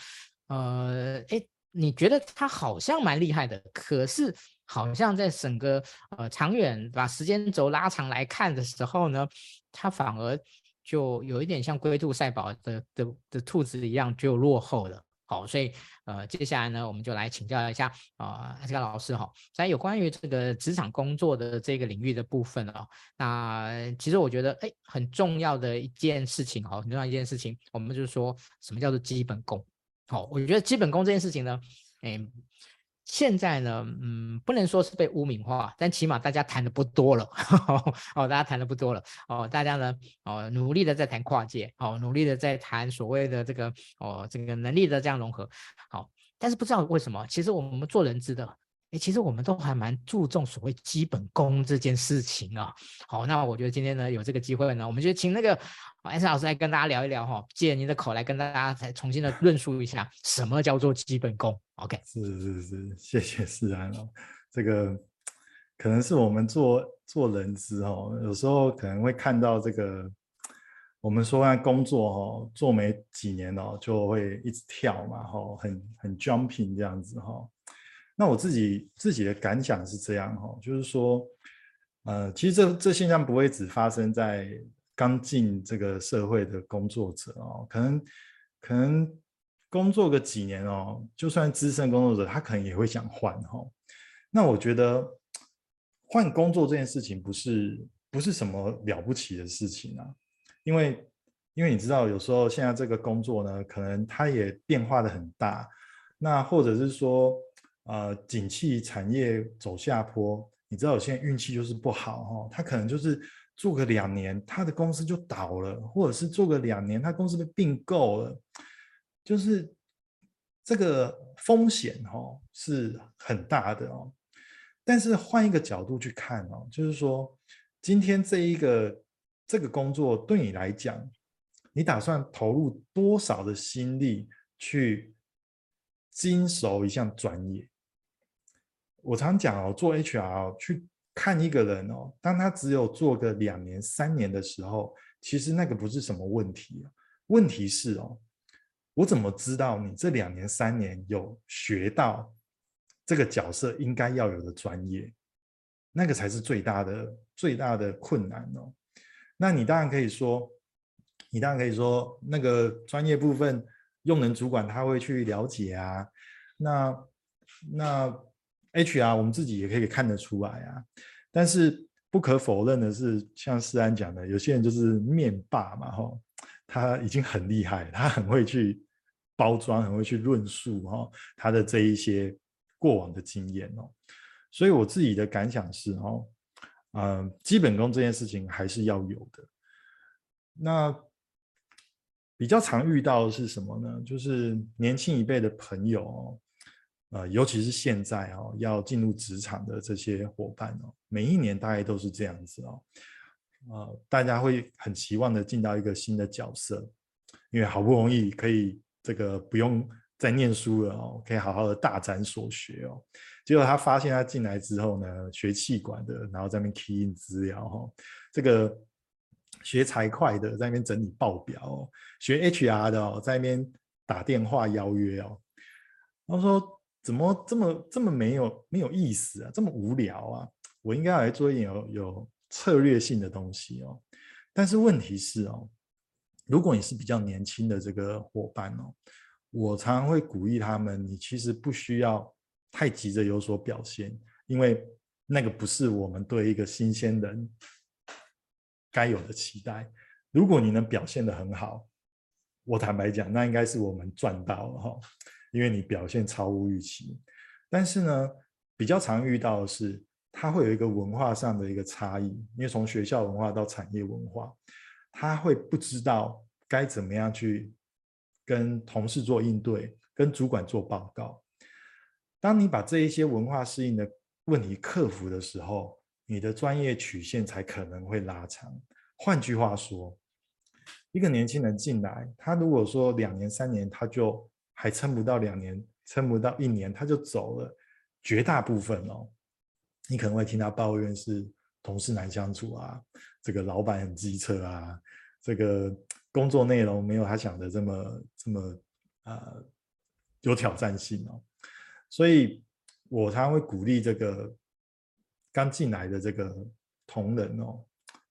呃，哎，你觉得他好像蛮厉害的，可是好像在整个呃长远把时间轴拉长来看的时候呢，他反而就有一点像龟兔赛跑的的的，的兔子一样，就落后了。好，所以呃，接下来呢，我们就来请教一下啊，这个老师哈，在有关于这个职场工作的这个领域的部分哦，那其实我觉得哎，很重要的一件事情哦，很重要一件事情，我们就是说什么叫做基本功？好，我觉得基本功这件事情呢，哎。现在呢，嗯，不能说是被污名化，但起码大家谈的不多了，哦，大家谈的不多了，哦，大家呢，哦，努力的在谈跨界，哦，努力的在谈所谓的这个，哦，这个能力的这样融合，好，但是不知道为什么，其实我们做人资的。哎，其实我们都还蛮注重所谓基本功这件事情啊。好，那我觉得今天呢有这个机会呢，我们就请那个 S 老师来跟大家聊一聊哈，借您的口来跟大家再重新的论述一下什么叫做基本功。OK，是是是，谢谢世安哦。这个可能是我们做做人资哦，有时候可能会看到这个，我们说工工作哈，做没几年哦，就会一直跳嘛，哈，很很 jumping 这样子哈。那我自己自己的感想是这样哈，就是说，呃，其实这这现象不会只发生在刚进这个社会的工作者哦，可能可能工作个几年哦，就算资深工作者，他可能也会想换哈。那我觉得换工作这件事情不是不是什么了不起的事情啊，因为因为你知道，有时候现在这个工作呢，可能它也变化的很大。那或者是说，呃，景气产业走下坡，你知道，有些人运气就是不好哈、哦，他可能就是做个两年，他的公司就倒了，或者是做个两年，他公司被并购了，就是这个风险哈、哦、是很大的哦。但是换一个角度去看哦，就是说，今天这一个这个工作对你来讲，你打算投入多少的心力去精熟一项专业？我常讲哦，做 HR 去看一个人哦，当他只有做个两年、三年的时候，其实那个不是什么问题。问题是哦，我怎么知道你这两年、三年有学到？这个角色应该要有的专业，那个才是最大的最大的困难哦。那你当然可以说，你当然可以说，那个专业部分，用人主管他会去了解啊。那那 HR 我们自己也可以看得出来啊。但是不可否认的是，像思安讲的，有些人就是面霸嘛，吼，他已经很厉害，他很会去包装，很会去论述，哈，他的这一些。过往的经验哦，所以我自己的感想是哦，嗯，基本功这件事情还是要有的。那比较常遇到的是什么呢？就是年轻一辈的朋友哦，呃，尤其是现在哦，要进入职场的这些伙伴哦，每一年大概都是这样子哦，呃，大家会很期望的进到一个新的角色，因为好不容易可以这个不用。再念书了哦，可以好好的大展所学哦。结果他发现他进来之后呢，学气管的，然后在那边 key in 资料哈，这个学财会的在那边整理报表哦，学 HR 的哦，在那边打电话邀约哦。他说：“怎么这么这么没有没有意思啊？这么无聊啊？我应该来做一点有有策略性的东西哦。”但是问题是哦，如果你是比较年轻的这个伙伴哦。我常常会鼓励他们，你其实不需要太急着有所表现，因为那个不是我们对一个新鲜人该有的期待。如果你能表现得很好，我坦白讲，那应该是我们赚到了哈，因为你表现超乎预期。但是呢，比较常遇到的是，他会有一个文化上的一个差异，因为从学校文化到产业文化，他会不知道该怎么样去。跟同事做应对，跟主管做报告。当你把这一些文化适应的问题克服的时候，你的专业曲线才可能会拉长。换句话说，一个年轻人进来，他如果说两年、三年，他就还撑不到两年，撑不到一年，他就走了。绝大部分哦，你可能会听他抱怨是同事难相处啊，这个老板很机车啊，这个。工作内容没有他想的这么这么呃有挑战性哦，所以我常常会鼓励这个刚进来的这个同仁哦，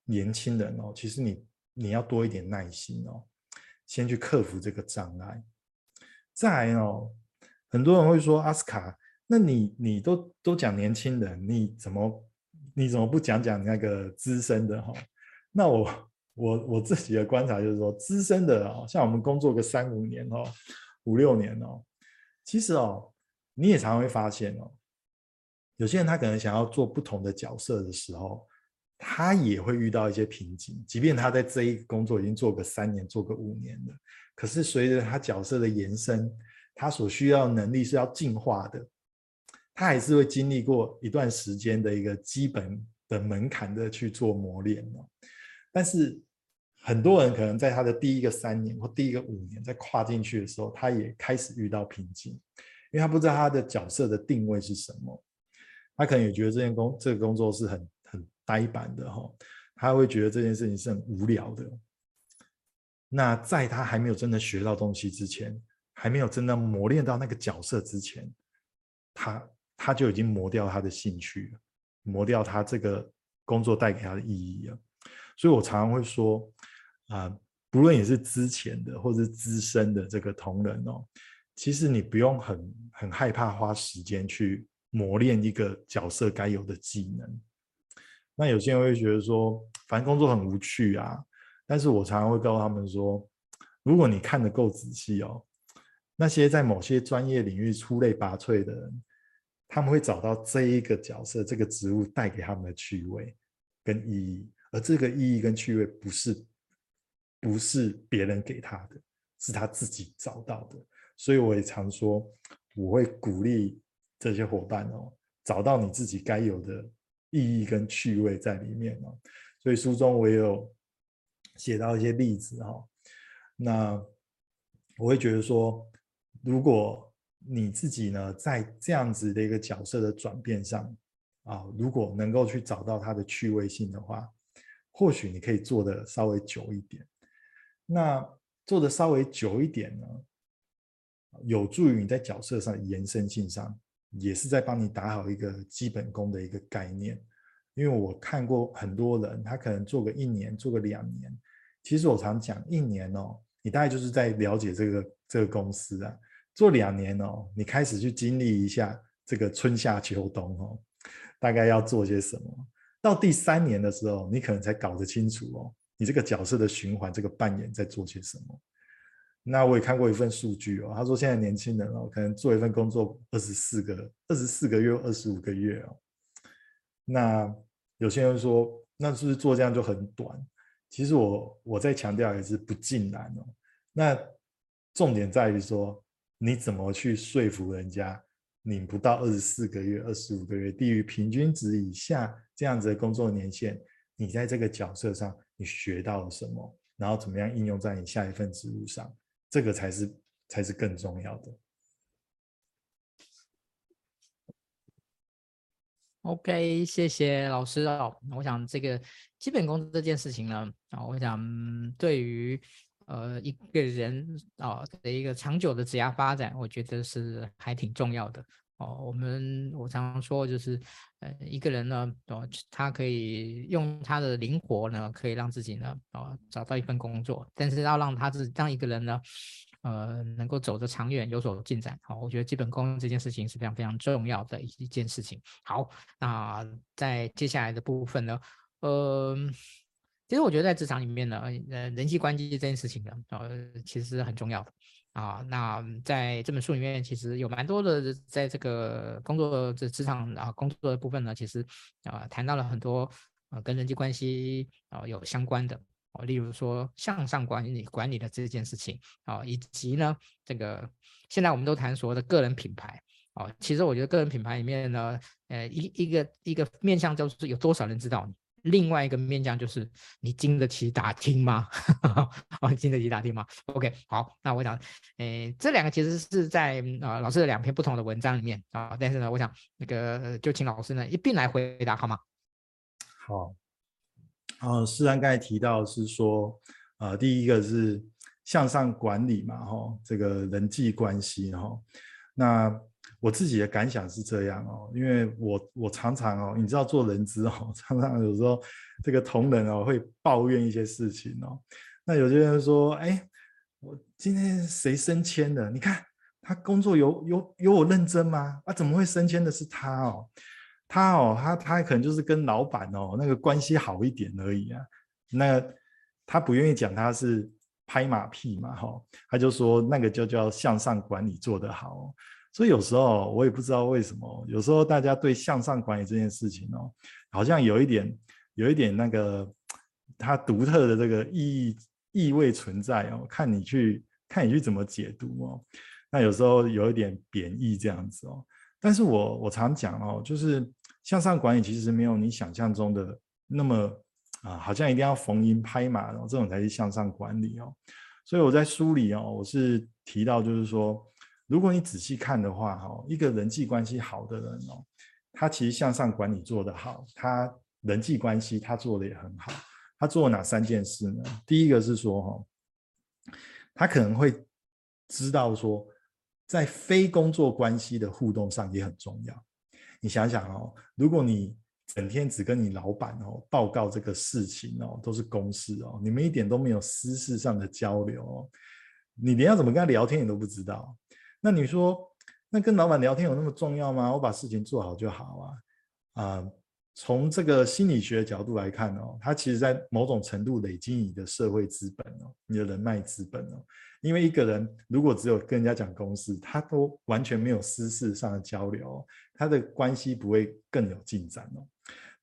年轻人哦，其实你你要多一点耐心哦，先去克服这个障碍。再哦，很多人会说阿斯卡，那你你都都讲年轻人，你怎么你怎么不讲讲那个资深的哈？那我。我我自己的观察就是说，资深的哦，像我们工作个三五年哦，五六年哦，其实哦，你也常会发现哦，有些人他可能想要做不同的角色的时候，他也会遇到一些瓶颈。即便他在这一工作已经做个三年、做个五年了，可是随着他角色的延伸，他所需要能力是要进化的，他还是会经历过一段时间的一个基本的门槛的去做磨练，但是。很多人可能在他的第一个三年或第一个五年，在跨进去的时候，他也开始遇到瓶颈，因为他不知道他的角色的定位是什么，他可能也觉得这件工这个工作是很呆板的哈，他会觉得这件事情是很无聊的。那在他还没有真的学到东西之前，还没有真的磨练到那个角色之前，他他就已经磨掉他的兴趣了，磨掉他这个工作带给他的意义了。所以我常常会说。啊、不论你是之前的或者是资深的这个同仁哦，其实你不用很很害怕花时间去磨练一个角色该有的技能。那有些人会觉得说，反正工作很无趣啊，但是我常常会告诉他们说，如果你看得够仔细哦，那些在某些专业领域出类拔萃的人，他们会找到这一个角色、这个职务带给他们的趣味跟意义，而这个意义跟趣味不是不是别人给他的，是他自己找到的。所以我也常说，我会鼓励这些伙伴哦，找到你自己该有的意义跟趣味在里面哦。所以书中我也有写到一些例子哈。那我会觉得说，如果你自己呢，在这样子的一个角色的转变上啊，如果能够去找到它的趣味性的话，或许你可以做得稍微久一点。那做得稍微久一点呢，有助于你在角色上延伸性上，也是在帮你打好一个基本功的一个概念。因为我看过很多人，他可能做个一年，做个两年。其实我常讲，一年哦，你大概就是在了解这个这个公司啊。做两年哦，你开始去经历一下这个春夏秋冬哦，大概要做些什么。到第三年的时候，你可能才搞得清楚哦，你这个角色的循环，这个扮演在做些什么。那我也看过一份数据哦，他说现在年轻人哦，可能做一份工作二十四个二十四个月、二十五个月哦。那有些人说，那是不是做这样就很短？其实我我在强调也是，不尽然哦。那重点在于说，你怎么去说服人家，你不到二十四个月、二十五个月，低于平均值以下这样子的工作年限，你在这个角色上你学到了什么，然后怎么样应用在你下一份职务上？这个才是才是更重要的。OK，谢谢老师哦。我想这个基本功这件事情呢，啊，我想对于呃一个人啊的一个长久的职业发展，我觉得是还挺重要的哦。我们我常常说就是，呃，一个人呢，哦，他可以用他的灵活呢，可以让自己呢，哦，找到一份工作，但是要让他自己当一个人呢。呃，能够走得长远，有所进展，好，我觉得基本功这件事情是非常非常重要的一件事情。好，那在接下来的部分呢，呃，其实我觉得在职场里面呢，呃，人际关系这件事情呢，呃，其实是很重要的啊。那在这本书里面，其实有蛮多的，在这个工作这职场啊工作的部分呢，其实啊谈到了很多啊跟人际关系啊有相关的哦。例如说向上管理管理的这件事情啊，以及呢，这个现在我们都谈所谓的个人品牌啊，其实我觉得个人品牌里面呢，呃，一一个一个面向就是有多少人知道你，另外一个面向就是你经得起打听吗？哦，经得起打听吗？OK，好，那我想，诶，这两个其实是在啊老师的两篇不同的文章里面啊，但是呢，我想那个就请老师呢一并来回答好吗？好。哦，诗然刚才提到是说，呃，第一个是向上管理嘛，哈，这个人际关系，哈。那我自己的感想是这样哦，因为我我常常哦，你知道做人资哦，常常有时候这个同仁哦会抱怨一些事情哦。那有些人说，哎，我今天谁升迁的？你看他工作有有有我认真吗？啊，怎么会升迁的是他哦？他哦，他他可能就是跟老板哦那个关系好一点而已啊。那他不愿意讲他是拍马屁嘛，哈，他就说那个就叫向上管理做得好。所以有时候我也不知道为什么，有时候大家对向上管理这件事情哦，好像有一点有一点那个它独特的这个意义意味存在哦，看你去看你去怎么解读哦。那有时候有一点贬义这样子哦。但是我我常讲哦，就是。向上管理其实没有你想象中的那么啊，好像一定要逢迎拍马，然后这种才是向上管理哦。所以我在书里哦，我是提到就是说，如果你仔细看的话哈，一个人际关系好的人哦，他其实向上管理做得好，他人际关系他做得也很好。他做哪三件事呢？第一个是说哈，他可能会知道说，在非工作关系的互动上也很重要。你想想哦，如果你整天只跟你老板哦报告这个事情哦，都是公事哦，你们一点都没有私事上的交流哦，你连要怎么跟他聊天你都不知道。那你说，那跟老板聊天有那么重要吗？我把事情做好就好啊啊！从这个心理学角度来看哦，他其实在某种程度累积你的社会资本哦，你的人脉资本哦。因为一个人如果只有跟人家讲公事，他都完全没有私事上的交流，他的关系不会更有进展哦。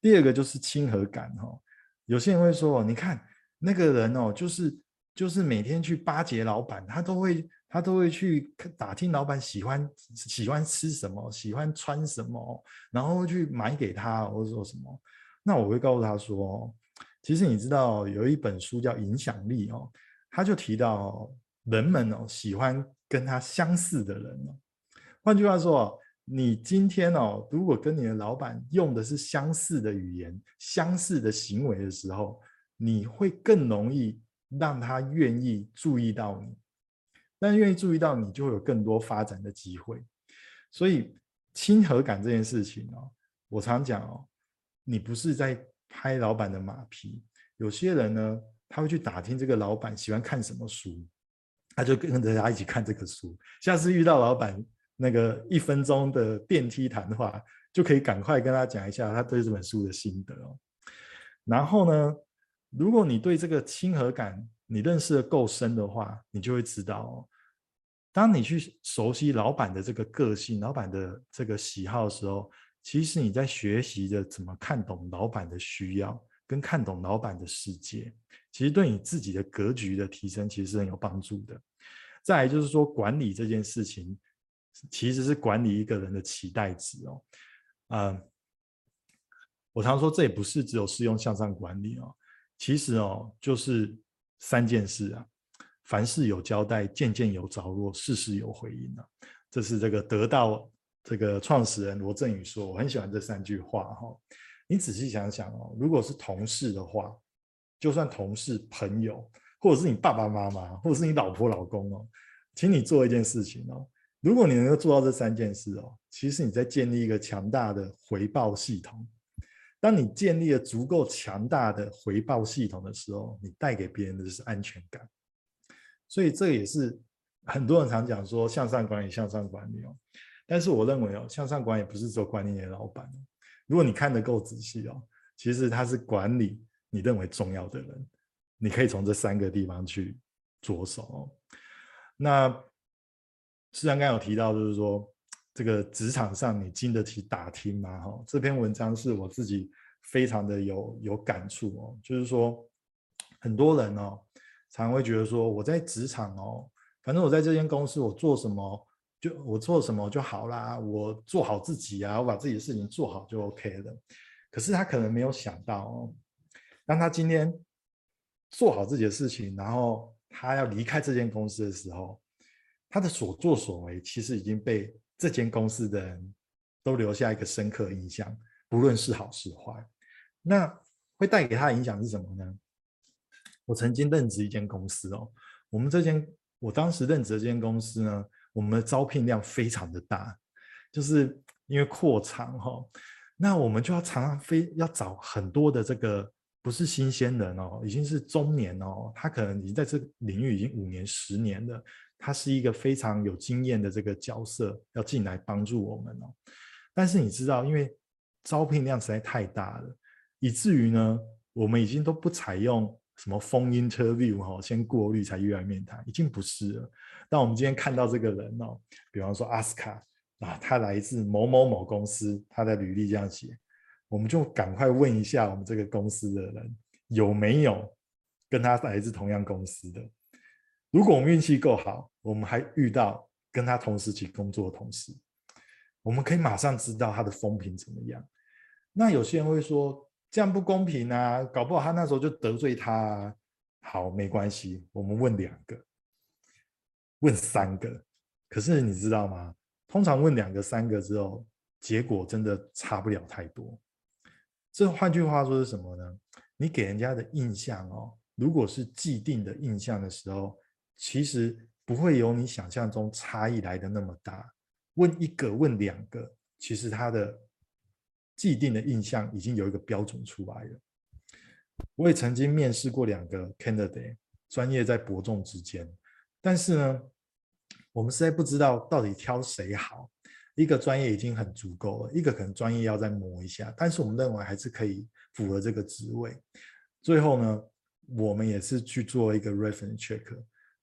第二个就是亲和感哦，有些人会说哦，你看那个人哦，就是就是每天去巴结老板，他都会。他都会去打听老板喜欢喜欢吃什么，喜欢穿什么，然后去买给他，或者说什么。那我会告诉他说，其实你知道有一本书叫《影响力》哦，他就提到人们哦喜欢跟他相似的人哦。换句话说，你今天哦，如果跟你的老板用的是相似的语言、相似的行为的时候，你会更容易让他愿意注意到你。但愿意注意到你，就会有更多发展的机会。所以亲和感这件事情哦，我常讲哦，你不是在拍老板的马屁。有些人呢，他会去打听这个老板喜欢看什么书，他就跟着他一起看这个书。下次遇到老板那个一分钟的电梯谈话，就可以赶快跟他讲一下他对这本书的心得哦。然后呢，如果你对这个亲和感，你认识的够深的话，你就会知道哦，当你去熟悉老板的这个个性、老板的这个喜好的时候，其实你在学习着怎么看懂老板的需要，跟看懂老板的世界，其实对你自己的格局的提升，其实是很有帮助的。再来就是说，管理这件事情，其实是管理一个人的期待值哦。嗯，我常说这也不是只有适用向上管理哦，其实哦，就是。三件事啊，凡事有交代，件件有着落，事事有回应啊。这是这个得到这个创始人罗振宇说，我很喜欢这三句话哈。你仔细想想哦，如果是同事的话，就算同事、朋友，或者是你爸爸妈妈，或者是你老婆、老公哦，请你做一件事情哦。如果你能够做到这三件事哦，其实你在建立一个强大的回报系统。当你建立了足够强大的回报系统的时候，你带给别人的就是安全感。所以这也是很多人常讲说向上管理，向上管理哦。但是我认为哦，向上管理不是做管理你的老板。如果你看得够仔细哦，其实他是管理你认为重要的人。你可以从这三个地方去着手哦。那虽然刚刚有提到，就是说。这个职场上你经得起打听吗？哈，这篇文章是我自己非常的有有感触哦。就是说，很多人哦，常会觉得说，我在职场哦，反正我在这间公司，我做什么就我做什么就好啦，我做好自己啊，我把自己的事情做好就 OK 了。可是他可能没有想到哦，当他今天做好自己的事情，然后他要离开这间公司的时候，他的所作所为其实已经被这间公司的人都留下一个深刻印象，不论是好是坏。那会带给他的影响是什么呢？我曾经任职一间公司哦，我们这间我当时任职的这间公司呢，我们的招聘量非常的大，就是因为扩厂哈，那我们就要常常非要找很多的这个不是新鲜人哦，已经是中年哦，他可能已经在这个领域已经五年、十年了。他是一个非常有经验的这个角色，要进来帮助我们哦。但是你知道，因为招聘量实在太大了，以至于呢，我们已经都不采用什么 phone interview 哈，先过滤才约来面谈，已经不是了。但我们今天看到这个人哦，比方说阿斯卡啊，他来自某某某公司，他的履历这样写，我们就赶快问一下我们这个公司的人有没有跟他来自同样公司的。如果我们运气够好，我们还遇到跟他同时期工作的同事，我们可以马上知道他的风评怎么样。那有些人会说这样不公平啊，搞不好他那时候就得罪他啊。好，没关系，我们问两个，问三个。可是你知道吗？通常问两个、三个之后，结果真的差不了太多。这换句话说是什么呢？你给人家的印象哦，如果是既定的印象的时候。其实不会有你想象中差异来的那么大。问一个，问两个，其实他的既定的印象已经有一个标准出来了。我也曾经面试过两个 candidate，专业在伯仲之间，但是呢，我们实在不知道到底挑谁好。一个专业已经很足够了，一个可能专业要再磨一下，但是我们认为还是可以符合这个职位。最后呢，我们也是去做一个 reference check，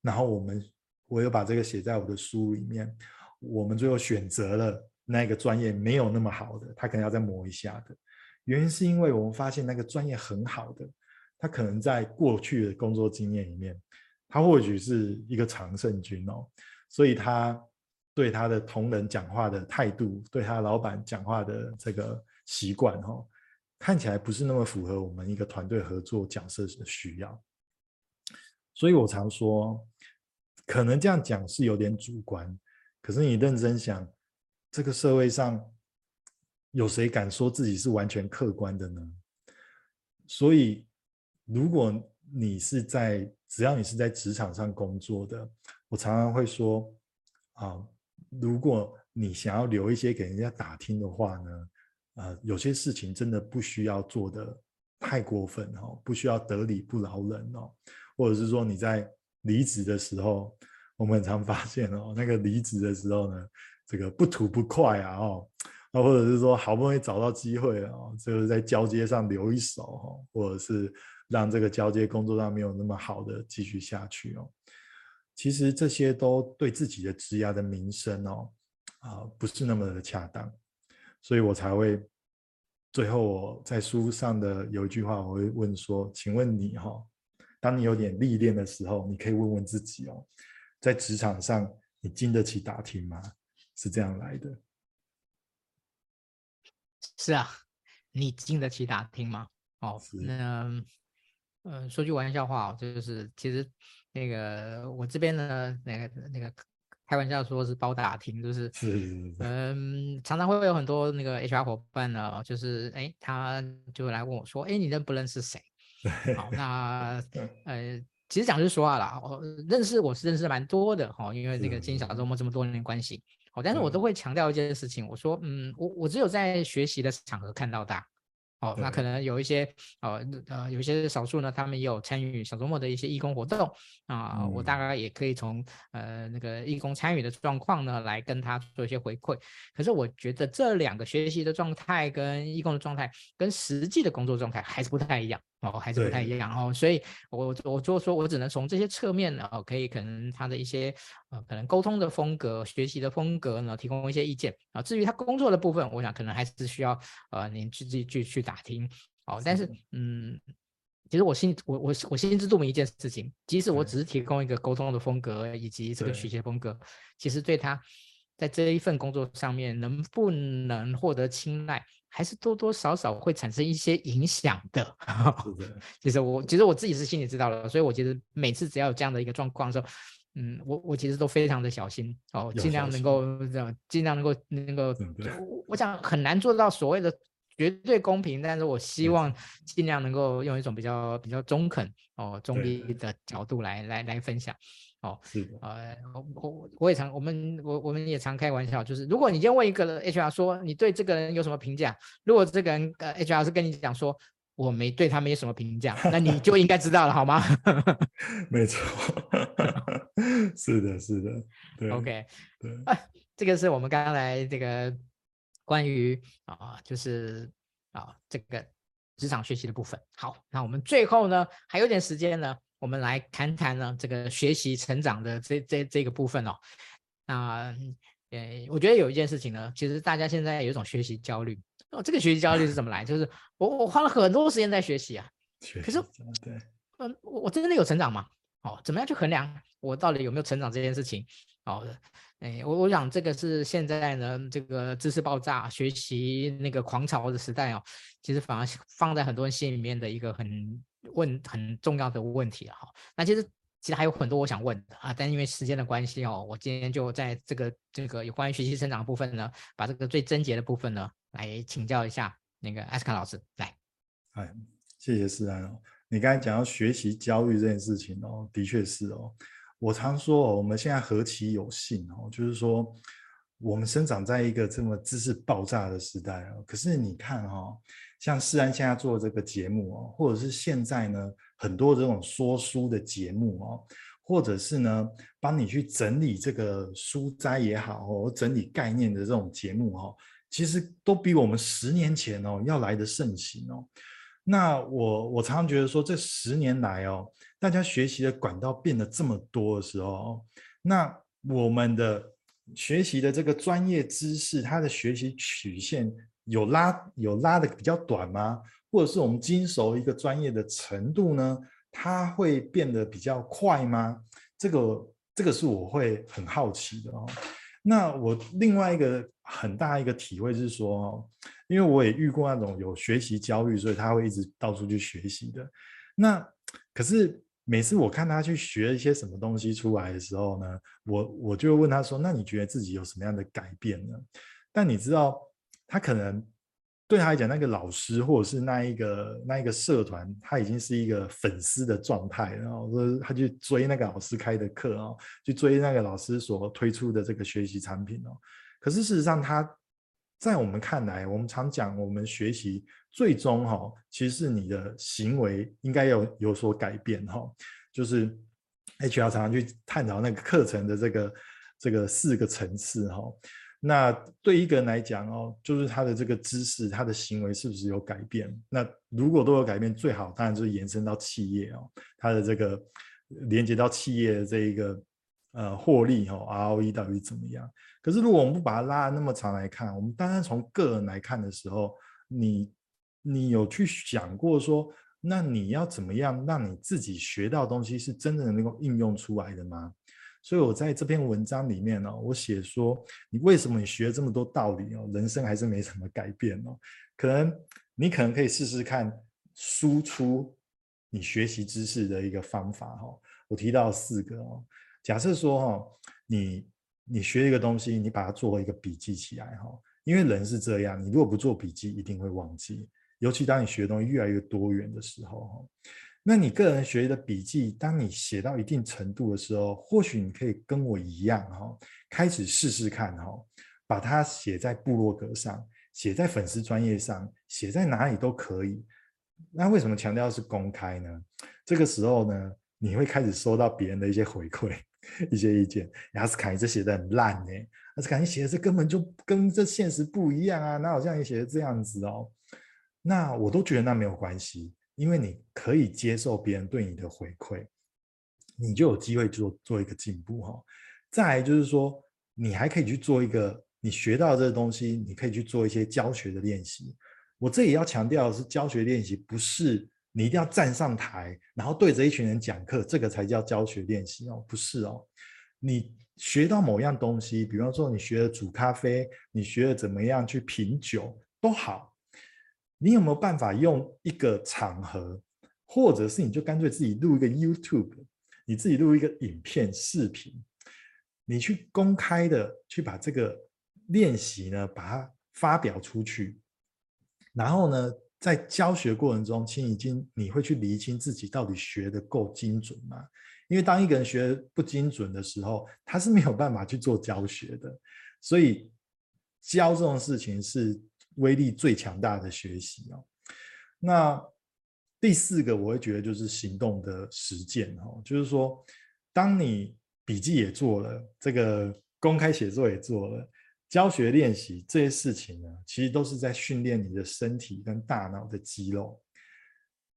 然后我们我又把这个写在我的书里面。我们最后选择了那个专业没有那么好的，他可能要再磨一下的。原因是因为我们发现那个专业很好的，他可能在过去的工作经验里面，他或许是一个常胜军哦，所以他。对他的同仁讲话的态度，对他老板讲话的这个习惯，哦，看起来不是那么符合我们一个团队合作角色的需要。所以我常说，可能这样讲是有点主观，可是你认真想，这个社会上有谁敢说自己是完全客观的呢？所以，如果你是在，只要你是在职场上工作的，我常常会说，啊。如果你想要留一些给人家打听的话呢，呃，有些事情真的不需要做的太过分哦，不需要得理不饶人哦，或者是说你在离职的时候，我们很常发现哦，那个离职的时候呢，这个不吐不快啊哦，那或者是说好不容易找到机会哦，就是在交接上留一手哦，或者是让这个交接工作上没有那么好的继续下去哦。其实这些都对自己的职涯的名声哦，啊、不是那么的恰当，所以我才会最后我在书上的有一句话，我会问说，请问你哈、哦，当你有点历练的时候，你可以问问自己哦，在职场上你经得起打听吗？是这样来的。是啊，你经得起打听吗？哦，那嗯、呃，说句玩笑话哦，就是其实。那个我这边呢，那个那个开玩笑说是包打听，就是嗯，常常会有很多那个 HR 伙伴呢，就是哎，他就来问我说，哎，你认不认识谁？好，那 呃，其实讲句实话啦，我认识我是认识蛮多的哈，因为这个经营小周末这么多年关系，好，但是我都会强调一件事情，我说嗯，我我只有在学习的场合看到大。哦，那可能有一些呃呃，有一些少数呢，他们也有参与小周末的一些义工活动。啊，呃嗯、我大概也可以从呃那个义工参与的状况呢，来跟他做一些回馈。可是我觉得这两个学习的状态跟义工的状态，跟实际的工作状态还是不太一样。哦，还是不太一样哦，所以我我就说，我只能从这些侧面呢，哦，可以可能他的一些呃，可能沟通的风格、学习的风格呢，提供一些意见啊。至于他工作的部分，我想可能还是需要呃，您自己去去打听哦。但是嗯，其实我心我我我心知肚明一件事情，即使我只是提供一个沟通的风格以及这个学习风格，其实对他在这一份工作上面能不能获得青睐，还是多多少少会产生一些影响的。的 其实我其实我自己是心里知道了，所以我觉得每次只要有这样的一个状况的时候，嗯，我我其实都非常的小心哦，尽量能够这样，尽量能够能够，我我想很难做到所谓的绝对公平，但是我希望尽量能够用一种比较比较中肯哦中立的角度来来来分享。哦，是的，呃，我我我也常，我们我我们也常开玩笑，就是如果你今天问一个人 HR 说你对这个人有什么评价，如果这个人呃 HR 是跟你讲说我没对他没什么评价，那你就应该知道了，好吗？没错，是的，是的，对，OK，对，啊，这个是我们刚才这个关于啊，就是啊这个职场学习的部分。好，那我们最后呢还有点时间呢。我们来谈谈呢，这个学习成长的这这这个部分哦。那呃，我觉得有一件事情呢，其实大家现在有一种学习焦虑哦。这个学习焦虑是怎么来？就是我我花了很多时间在学习啊，可是对，嗯，我我真的有成长吗？哦，怎么样去衡量我到底有没有成长这件事情？哦，哎，我我想这个是现在呢，这个知识爆炸、学习那个狂潮的时代哦，其实反而放在很多人心里面的一个很。问很重要的问题哈，那其实其实还有很多我想问的啊，但因为时间的关系哦，我今天就在这个这个有关于学习成长的部分呢，把这个最症结的部分呢来请教一下那个艾斯卡老师来。哎，谢谢思安哦，你刚才讲到学习焦虑这件事情哦，的确是哦，我常说哦，我们现在何其有幸哦，就是说我们生长在一个这么知识爆炸的时代哦，可是你看哈、像思安现在做这个节目哦，或者是现在呢很多这种说书的节目哦，或者是呢，帮你去整理这个书斋也好，或整理概念的这种节目哈，其实都比我们十年前哦要来得盛行哦。那我我常常觉得说，这十年来哦，大家学习的管道变得这么多的时候，那我们的学习的这个专业知识，它的学习曲线有拉有拉的比较短吗？或者是我们精熟一个专业的程度呢？它会变得比较快吗？这个这个是我会很好奇的哦。那我另外一个很大一个体会是说，因为我也遇过那种有学习焦虑，所以他会一直到处去学习的。那可是每次我看他去学一些什么东西出来的时候呢，我我就问他说：“那你觉得自己有什么样的改变呢？”但你知道，他可能。对他来讲，那个老师或者是那一个那一个社团，他已经是一个粉丝的状态，然后说他去追那个老师开的课哦，去追那个老师所推出的这个学习产品哦。可是事实上，他在我们看来，我们常讲，我们学习最终哈，其实是你的行为应该要有所改变哈。就是 HR 常常去探讨那个课程的这个这个四个层次哈。那对一个人来讲哦，就是他的这个知识，他的行为是不是有改变？那如果都有改变，最好当然就是延伸到企业哦，他的这个连接到企业的这一个呃获利哈、哦、ROE 到底怎么样？可是如果我们不把它拉那么长来看，我们单单从个人来看的时候，你你有去想过说，那你要怎么样让你自己学到东西是真的能够应用出来的吗？所以我在这篇文章里面呢、我写说，你为什么你学这么多道理哦，人生还是没什么改变哦？可能你可能可以试试看输出你学习知识的一个方法哈、哦。我提到四个哦，假设说哈、哦，你你学一个东西，你把它做一个笔记起来哈、哦，因为人是这样，你如果不做笔记，一定会忘记，尤其当你学的东西越来越多元的时候哈。那你个人学的笔记，当你写到一定程度的时候，或许你可以跟我一样哈，开始试试看哈，把它写在部落格上，写在粉丝专业上，写在哪里都可以。那为什么强调是公开呢？这个时候呢，你会开始收到别人的一些回馈、一些意见。亚斯卡，你这写的很烂呢，亚斯卡，你写的这根本就跟这现实不一样啊，哪有像你写的这样子哦？那我都觉得那没有关系。因为你可以接受别人对你的回馈，你就有机会做做一个进步哈。再来就是说，你还可以去做一个你学到这个东西，你可以去做一些教学的练习。我这里要强调的是，教学练习不是你一定要站上台，然后对着一群人讲课，这个才叫教学练习哦，不是哦。你学到某样东西，比方说你学了煮咖啡，你学了怎么样去品酒，都好。你有没有办法用一个场合，或者是你就干脆自己录一个 YouTube，你自己录一个影片视频，你去公开的去把这个练习呢，把它发表出去，然后呢，在教学过程中，其实已经你会去厘清自己到底学得够精准吗？因为当一个人学不精准的时候，他是没有办法去做教学的，所以教这种事情是。威力最强大的学习哦，那第四个我会觉得就是行动的实践哦，就是说，当你笔记也做了，这个公开写作也做了，教学练习这些事情呢，其实都是在训练你的身体跟大脑的肌肉，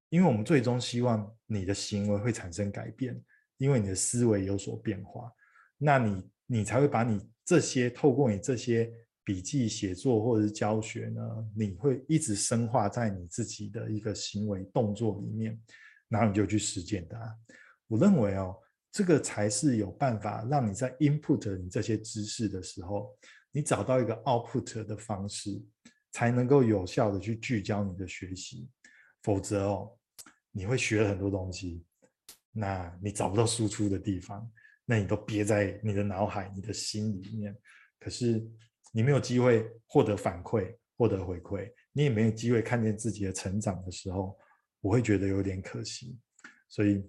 因为我们最终希望你的行为会产生改变，因为你的思维有所变化，那你你才会把你这些透过你这些。笔记写作或者是教学呢，你会一直深化在你自己的一个行为动作里面，然后你就去实践它。我认为哦，这个才是有办法让你在 input 你这些知识的时候，你找到一个 output 的方式，才能够有效的去聚焦你的学习。否则哦，你会学很多东西，那你找不到输出的地方，那你都憋在你的脑海、你的心里面。可是。你没有机会获得反馈，获得回馈，你也没有机会看见自己的成长的时候，我会觉得有点可惜。所以，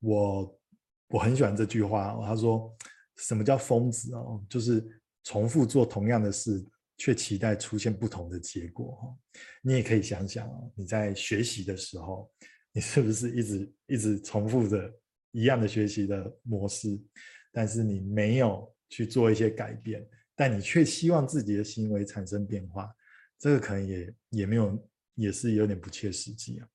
我我很喜欢这句话哦。他说：“什么叫疯子哦？就是重复做同样的事，却期待出现不同的结果。”哈，你也可以想想哦，你在学习的时候，你是不是一直一直重复着一样的学习的模式，但是你没有去做一些改变，但你却希望自己的行为产生变化，这个可能也也没有，也是有点不切实际啊。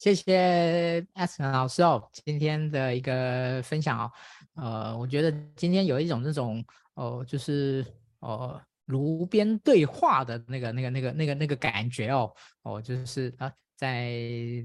谢谢 Aston 老师哦，今天的一个分享哦，呃，我觉得今天有一种那种哦，就是哦，炉边对话的那个、那个、那个、那个、那个感觉哦，哦，就是啊，在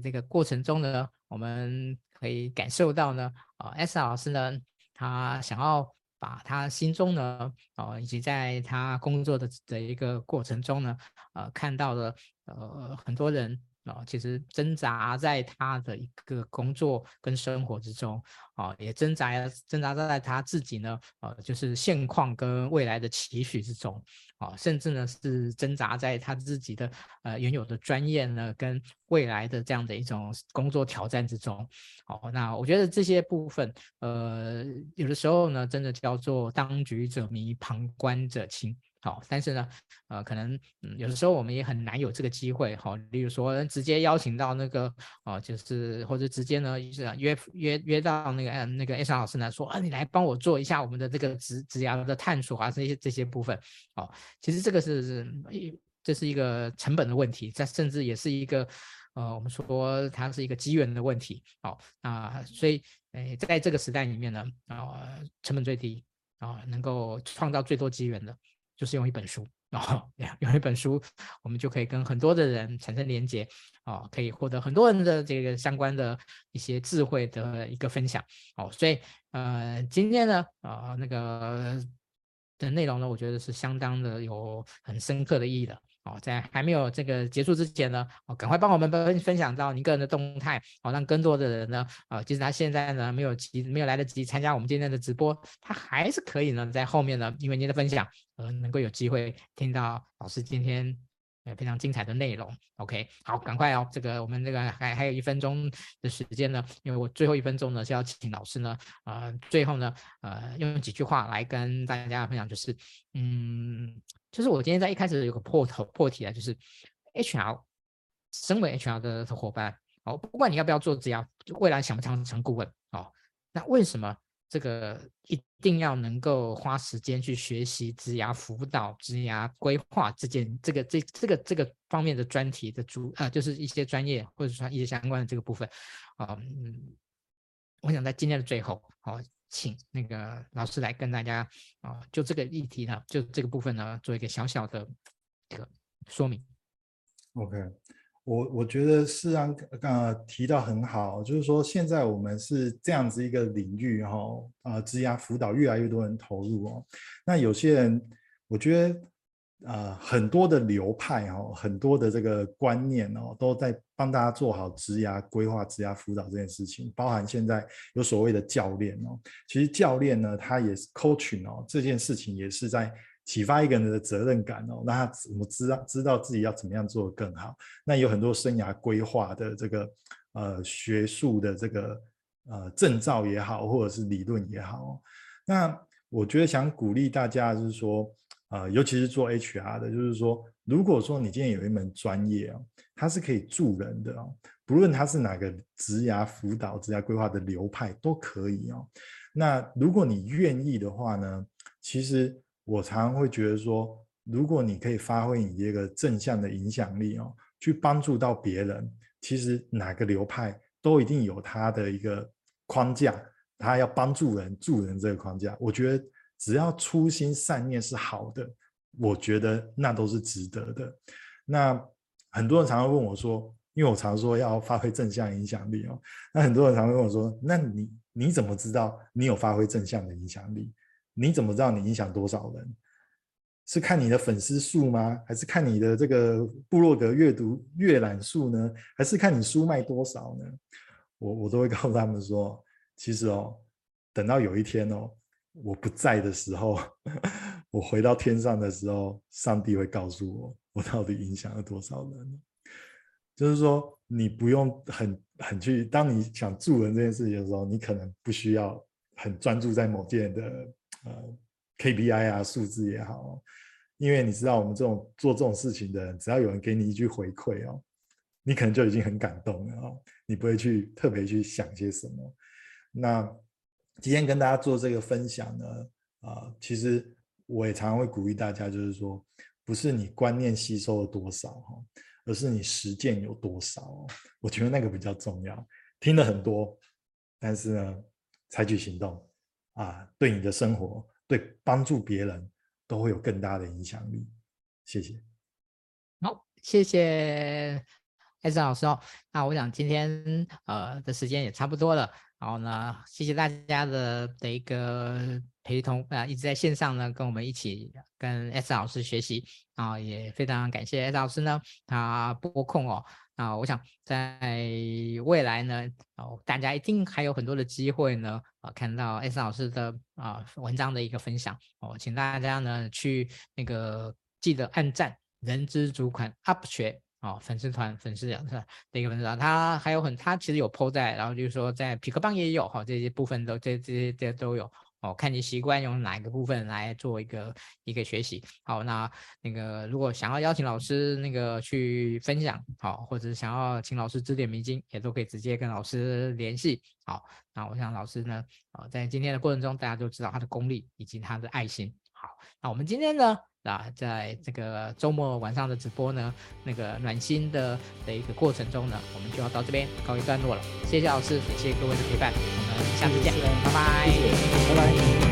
这个过程中呢，我们可以感受到呢，啊，Aston 老师呢，他想要把他心中呢，哦，以及在他工作的的一个过程中呢，呃，看到的呃很多人。啊，其实挣扎在他的一个工作跟生活之中，啊，也挣扎挣扎在他自己呢，呃，就是现况跟未来的期许之中，啊，甚至呢是挣扎在他自己的呃原有的专业呢跟未来的这样的一种工作挑战之中，哦，那我觉得这些部分，呃，有的时候呢，真的叫做当局者迷，旁观者清。好，但是呢，呃，可能嗯，有的时候我们也很难有这个机会，好，例如说直接邀请到那个，哦，就是或者直接呢，就是约约约到那个嗯那个 S 老师呢，说啊，你来帮我做一下我们的这个职职涯的探索啊，这些这些部分，哦，其实这个是这是一个成本的问题，这甚至也是一个呃，我们说它是一个机缘的问题，好，啊，所以诶，在这个时代里面呢，啊，成本最低啊，能够创造最多机缘的。就是用一本书，然后 用一本书，我们就可以跟很多的人产生连接，哦，可以获得很多人的这个相关的一些智慧的一个分享，哦，所以呃，今天呢，啊，那个的内容呢，我觉得是相当的有很深刻的意义的。哦，在还没有这个结束之前呢，哦，赶快帮我们分分享到您个人的动态，好，让更多的人呢，啊，即使他现在呢没有及没有来得及参加我们今天的直播，他还是可以呢在后面呢，因为您的分享，呃，能够有机会听到老师今天。非常精彩的内容，OK，好，赶快哦，这个我们这个还还有一分钟的时间呢，因为我最后一分钟呢是要请老师呢，呃，最后呢，呃，用几句话来跟大家分享，就是，嗯，就是我今天在一开始有个破头破题啊，就是 HR，身为 HR 的伙伴，哦，不管你要不要做职涯，未来想不想成顾问，哦，那为什么？这个一定要能够花时间去学习职涯辅导、职涯规划这件、这个、这、这个、这个方面的专题的主啊，就是一些专业或者说一些相关的这个部分啊。嗯，我想在今天的最后，好，请那个老师来跟大家啊，就这个议题呢，就这个部分呢，做一个小小的这个说明。OK。我我觉得是啊刚刚提到很好，就是说现在我们是这样子一个领域哈，啊，职涯辅导越来越多人投入哦。那有些人，我觉得啊，很多的流派哦，很多的这个观念哦，都在帮大家做好职涯规划、职涯辅导这件事情。包含现在有所谓的教练哦，其实教练呢，他也是 coaching 哦，这件事情也是在。启发一个人的责任感哦，那他怎么知道知道自己要怎么样做更好？那有很多生涯规划的这个呃学术的这个呃证照也好，或者是理论也好，那我觉得想鼓励大家就是说，呃，尤其是做 HR 的，就是说，如果说你今天有一门专业哦，它是可以助人的哦，不论它是哪个职涯辅导、职涯规划的流派都可以哦。那如果你愿意的话呢，其实。我常常会觉得说，如果你可以发挥你这个正向的影响力哦，去帮助到别人，其实哪个流派都一定有他的一个框架，他要帮助人、助人这个框架。我觉得只要初心善念是好的，我觉得那都是值得的。那很多人常常问我说，因为我常说要发挥正向影响力哦，那很多人常常问我说，那你你怎么知道你有发挥正向的影响力？你怎么知道你影响多少人？是看你的粉丝数吗？还是看你的这个部落格阅读阅览数呢？还是看你书卖多少呢？我我都会告诉他们说，其实哦，等到有一天哦，我不在的时候，我回到天上的时候，上帝会告诉我，我到底影响了多少人。就是说，你不用很很去，当你想助人这件事情的时候，你可能不需要很专注在某件的。呃，KPI 啊，数字也好，因为你知道，我们这种做这种事情的人，只要有人给你一句回馈哦，你可能就已经很感动了哦，你不会去特别去想些什么。那今天跟大家做这个分享呢，啊、其实我也常常会鼓励大家，就是说，不是你观念吸收了多少哈，而是你实践有多少。我觉得那个比较重要。听了很多，但是呢，采取行动啊，对你的生活，对帮助别人，都会有更大的影响力。谢谢。好，谢谢。艾森老师哦，那我想今天呃的时间也差不多了，然后呢，谢谢大家的的一个陪同啊、一直在线上呢跟我们一起跟艾森老师学习啊、也非常感谢艾森老师呢，他拨空哦，啊、我想在未来呢，哦、大家一定还有很多的机会呢，啊、看到艾森老师的啊、文章的一个分享哦、请大家呢去那个记得按赞人资主管 UP 学。哦，粉丝团粉丝是的一个粉丝团，他还有很，他其实有 po 在，然后就是说在皮克邦也有哈，这些部分都这这些这都有哦，看你习惯用哪一个部分来做一个一个学习。好，那那个如果想要邀请老师那个去分享，好，或者想要请老师指点迷津，也都可以直接跟老师联系。好，那我想老师呢，啊，在今天的过程中，大家都知道他的功力以及他的爱心。好，那我们今天呢？啊，在这个周末晚上的直播呢，那个暖心的的一个过程中呢，我们就要到这边告一段落了。谢谢老师，也谢谢各位的陪伴，我们下次见，拜拜，拜拜，拜拜。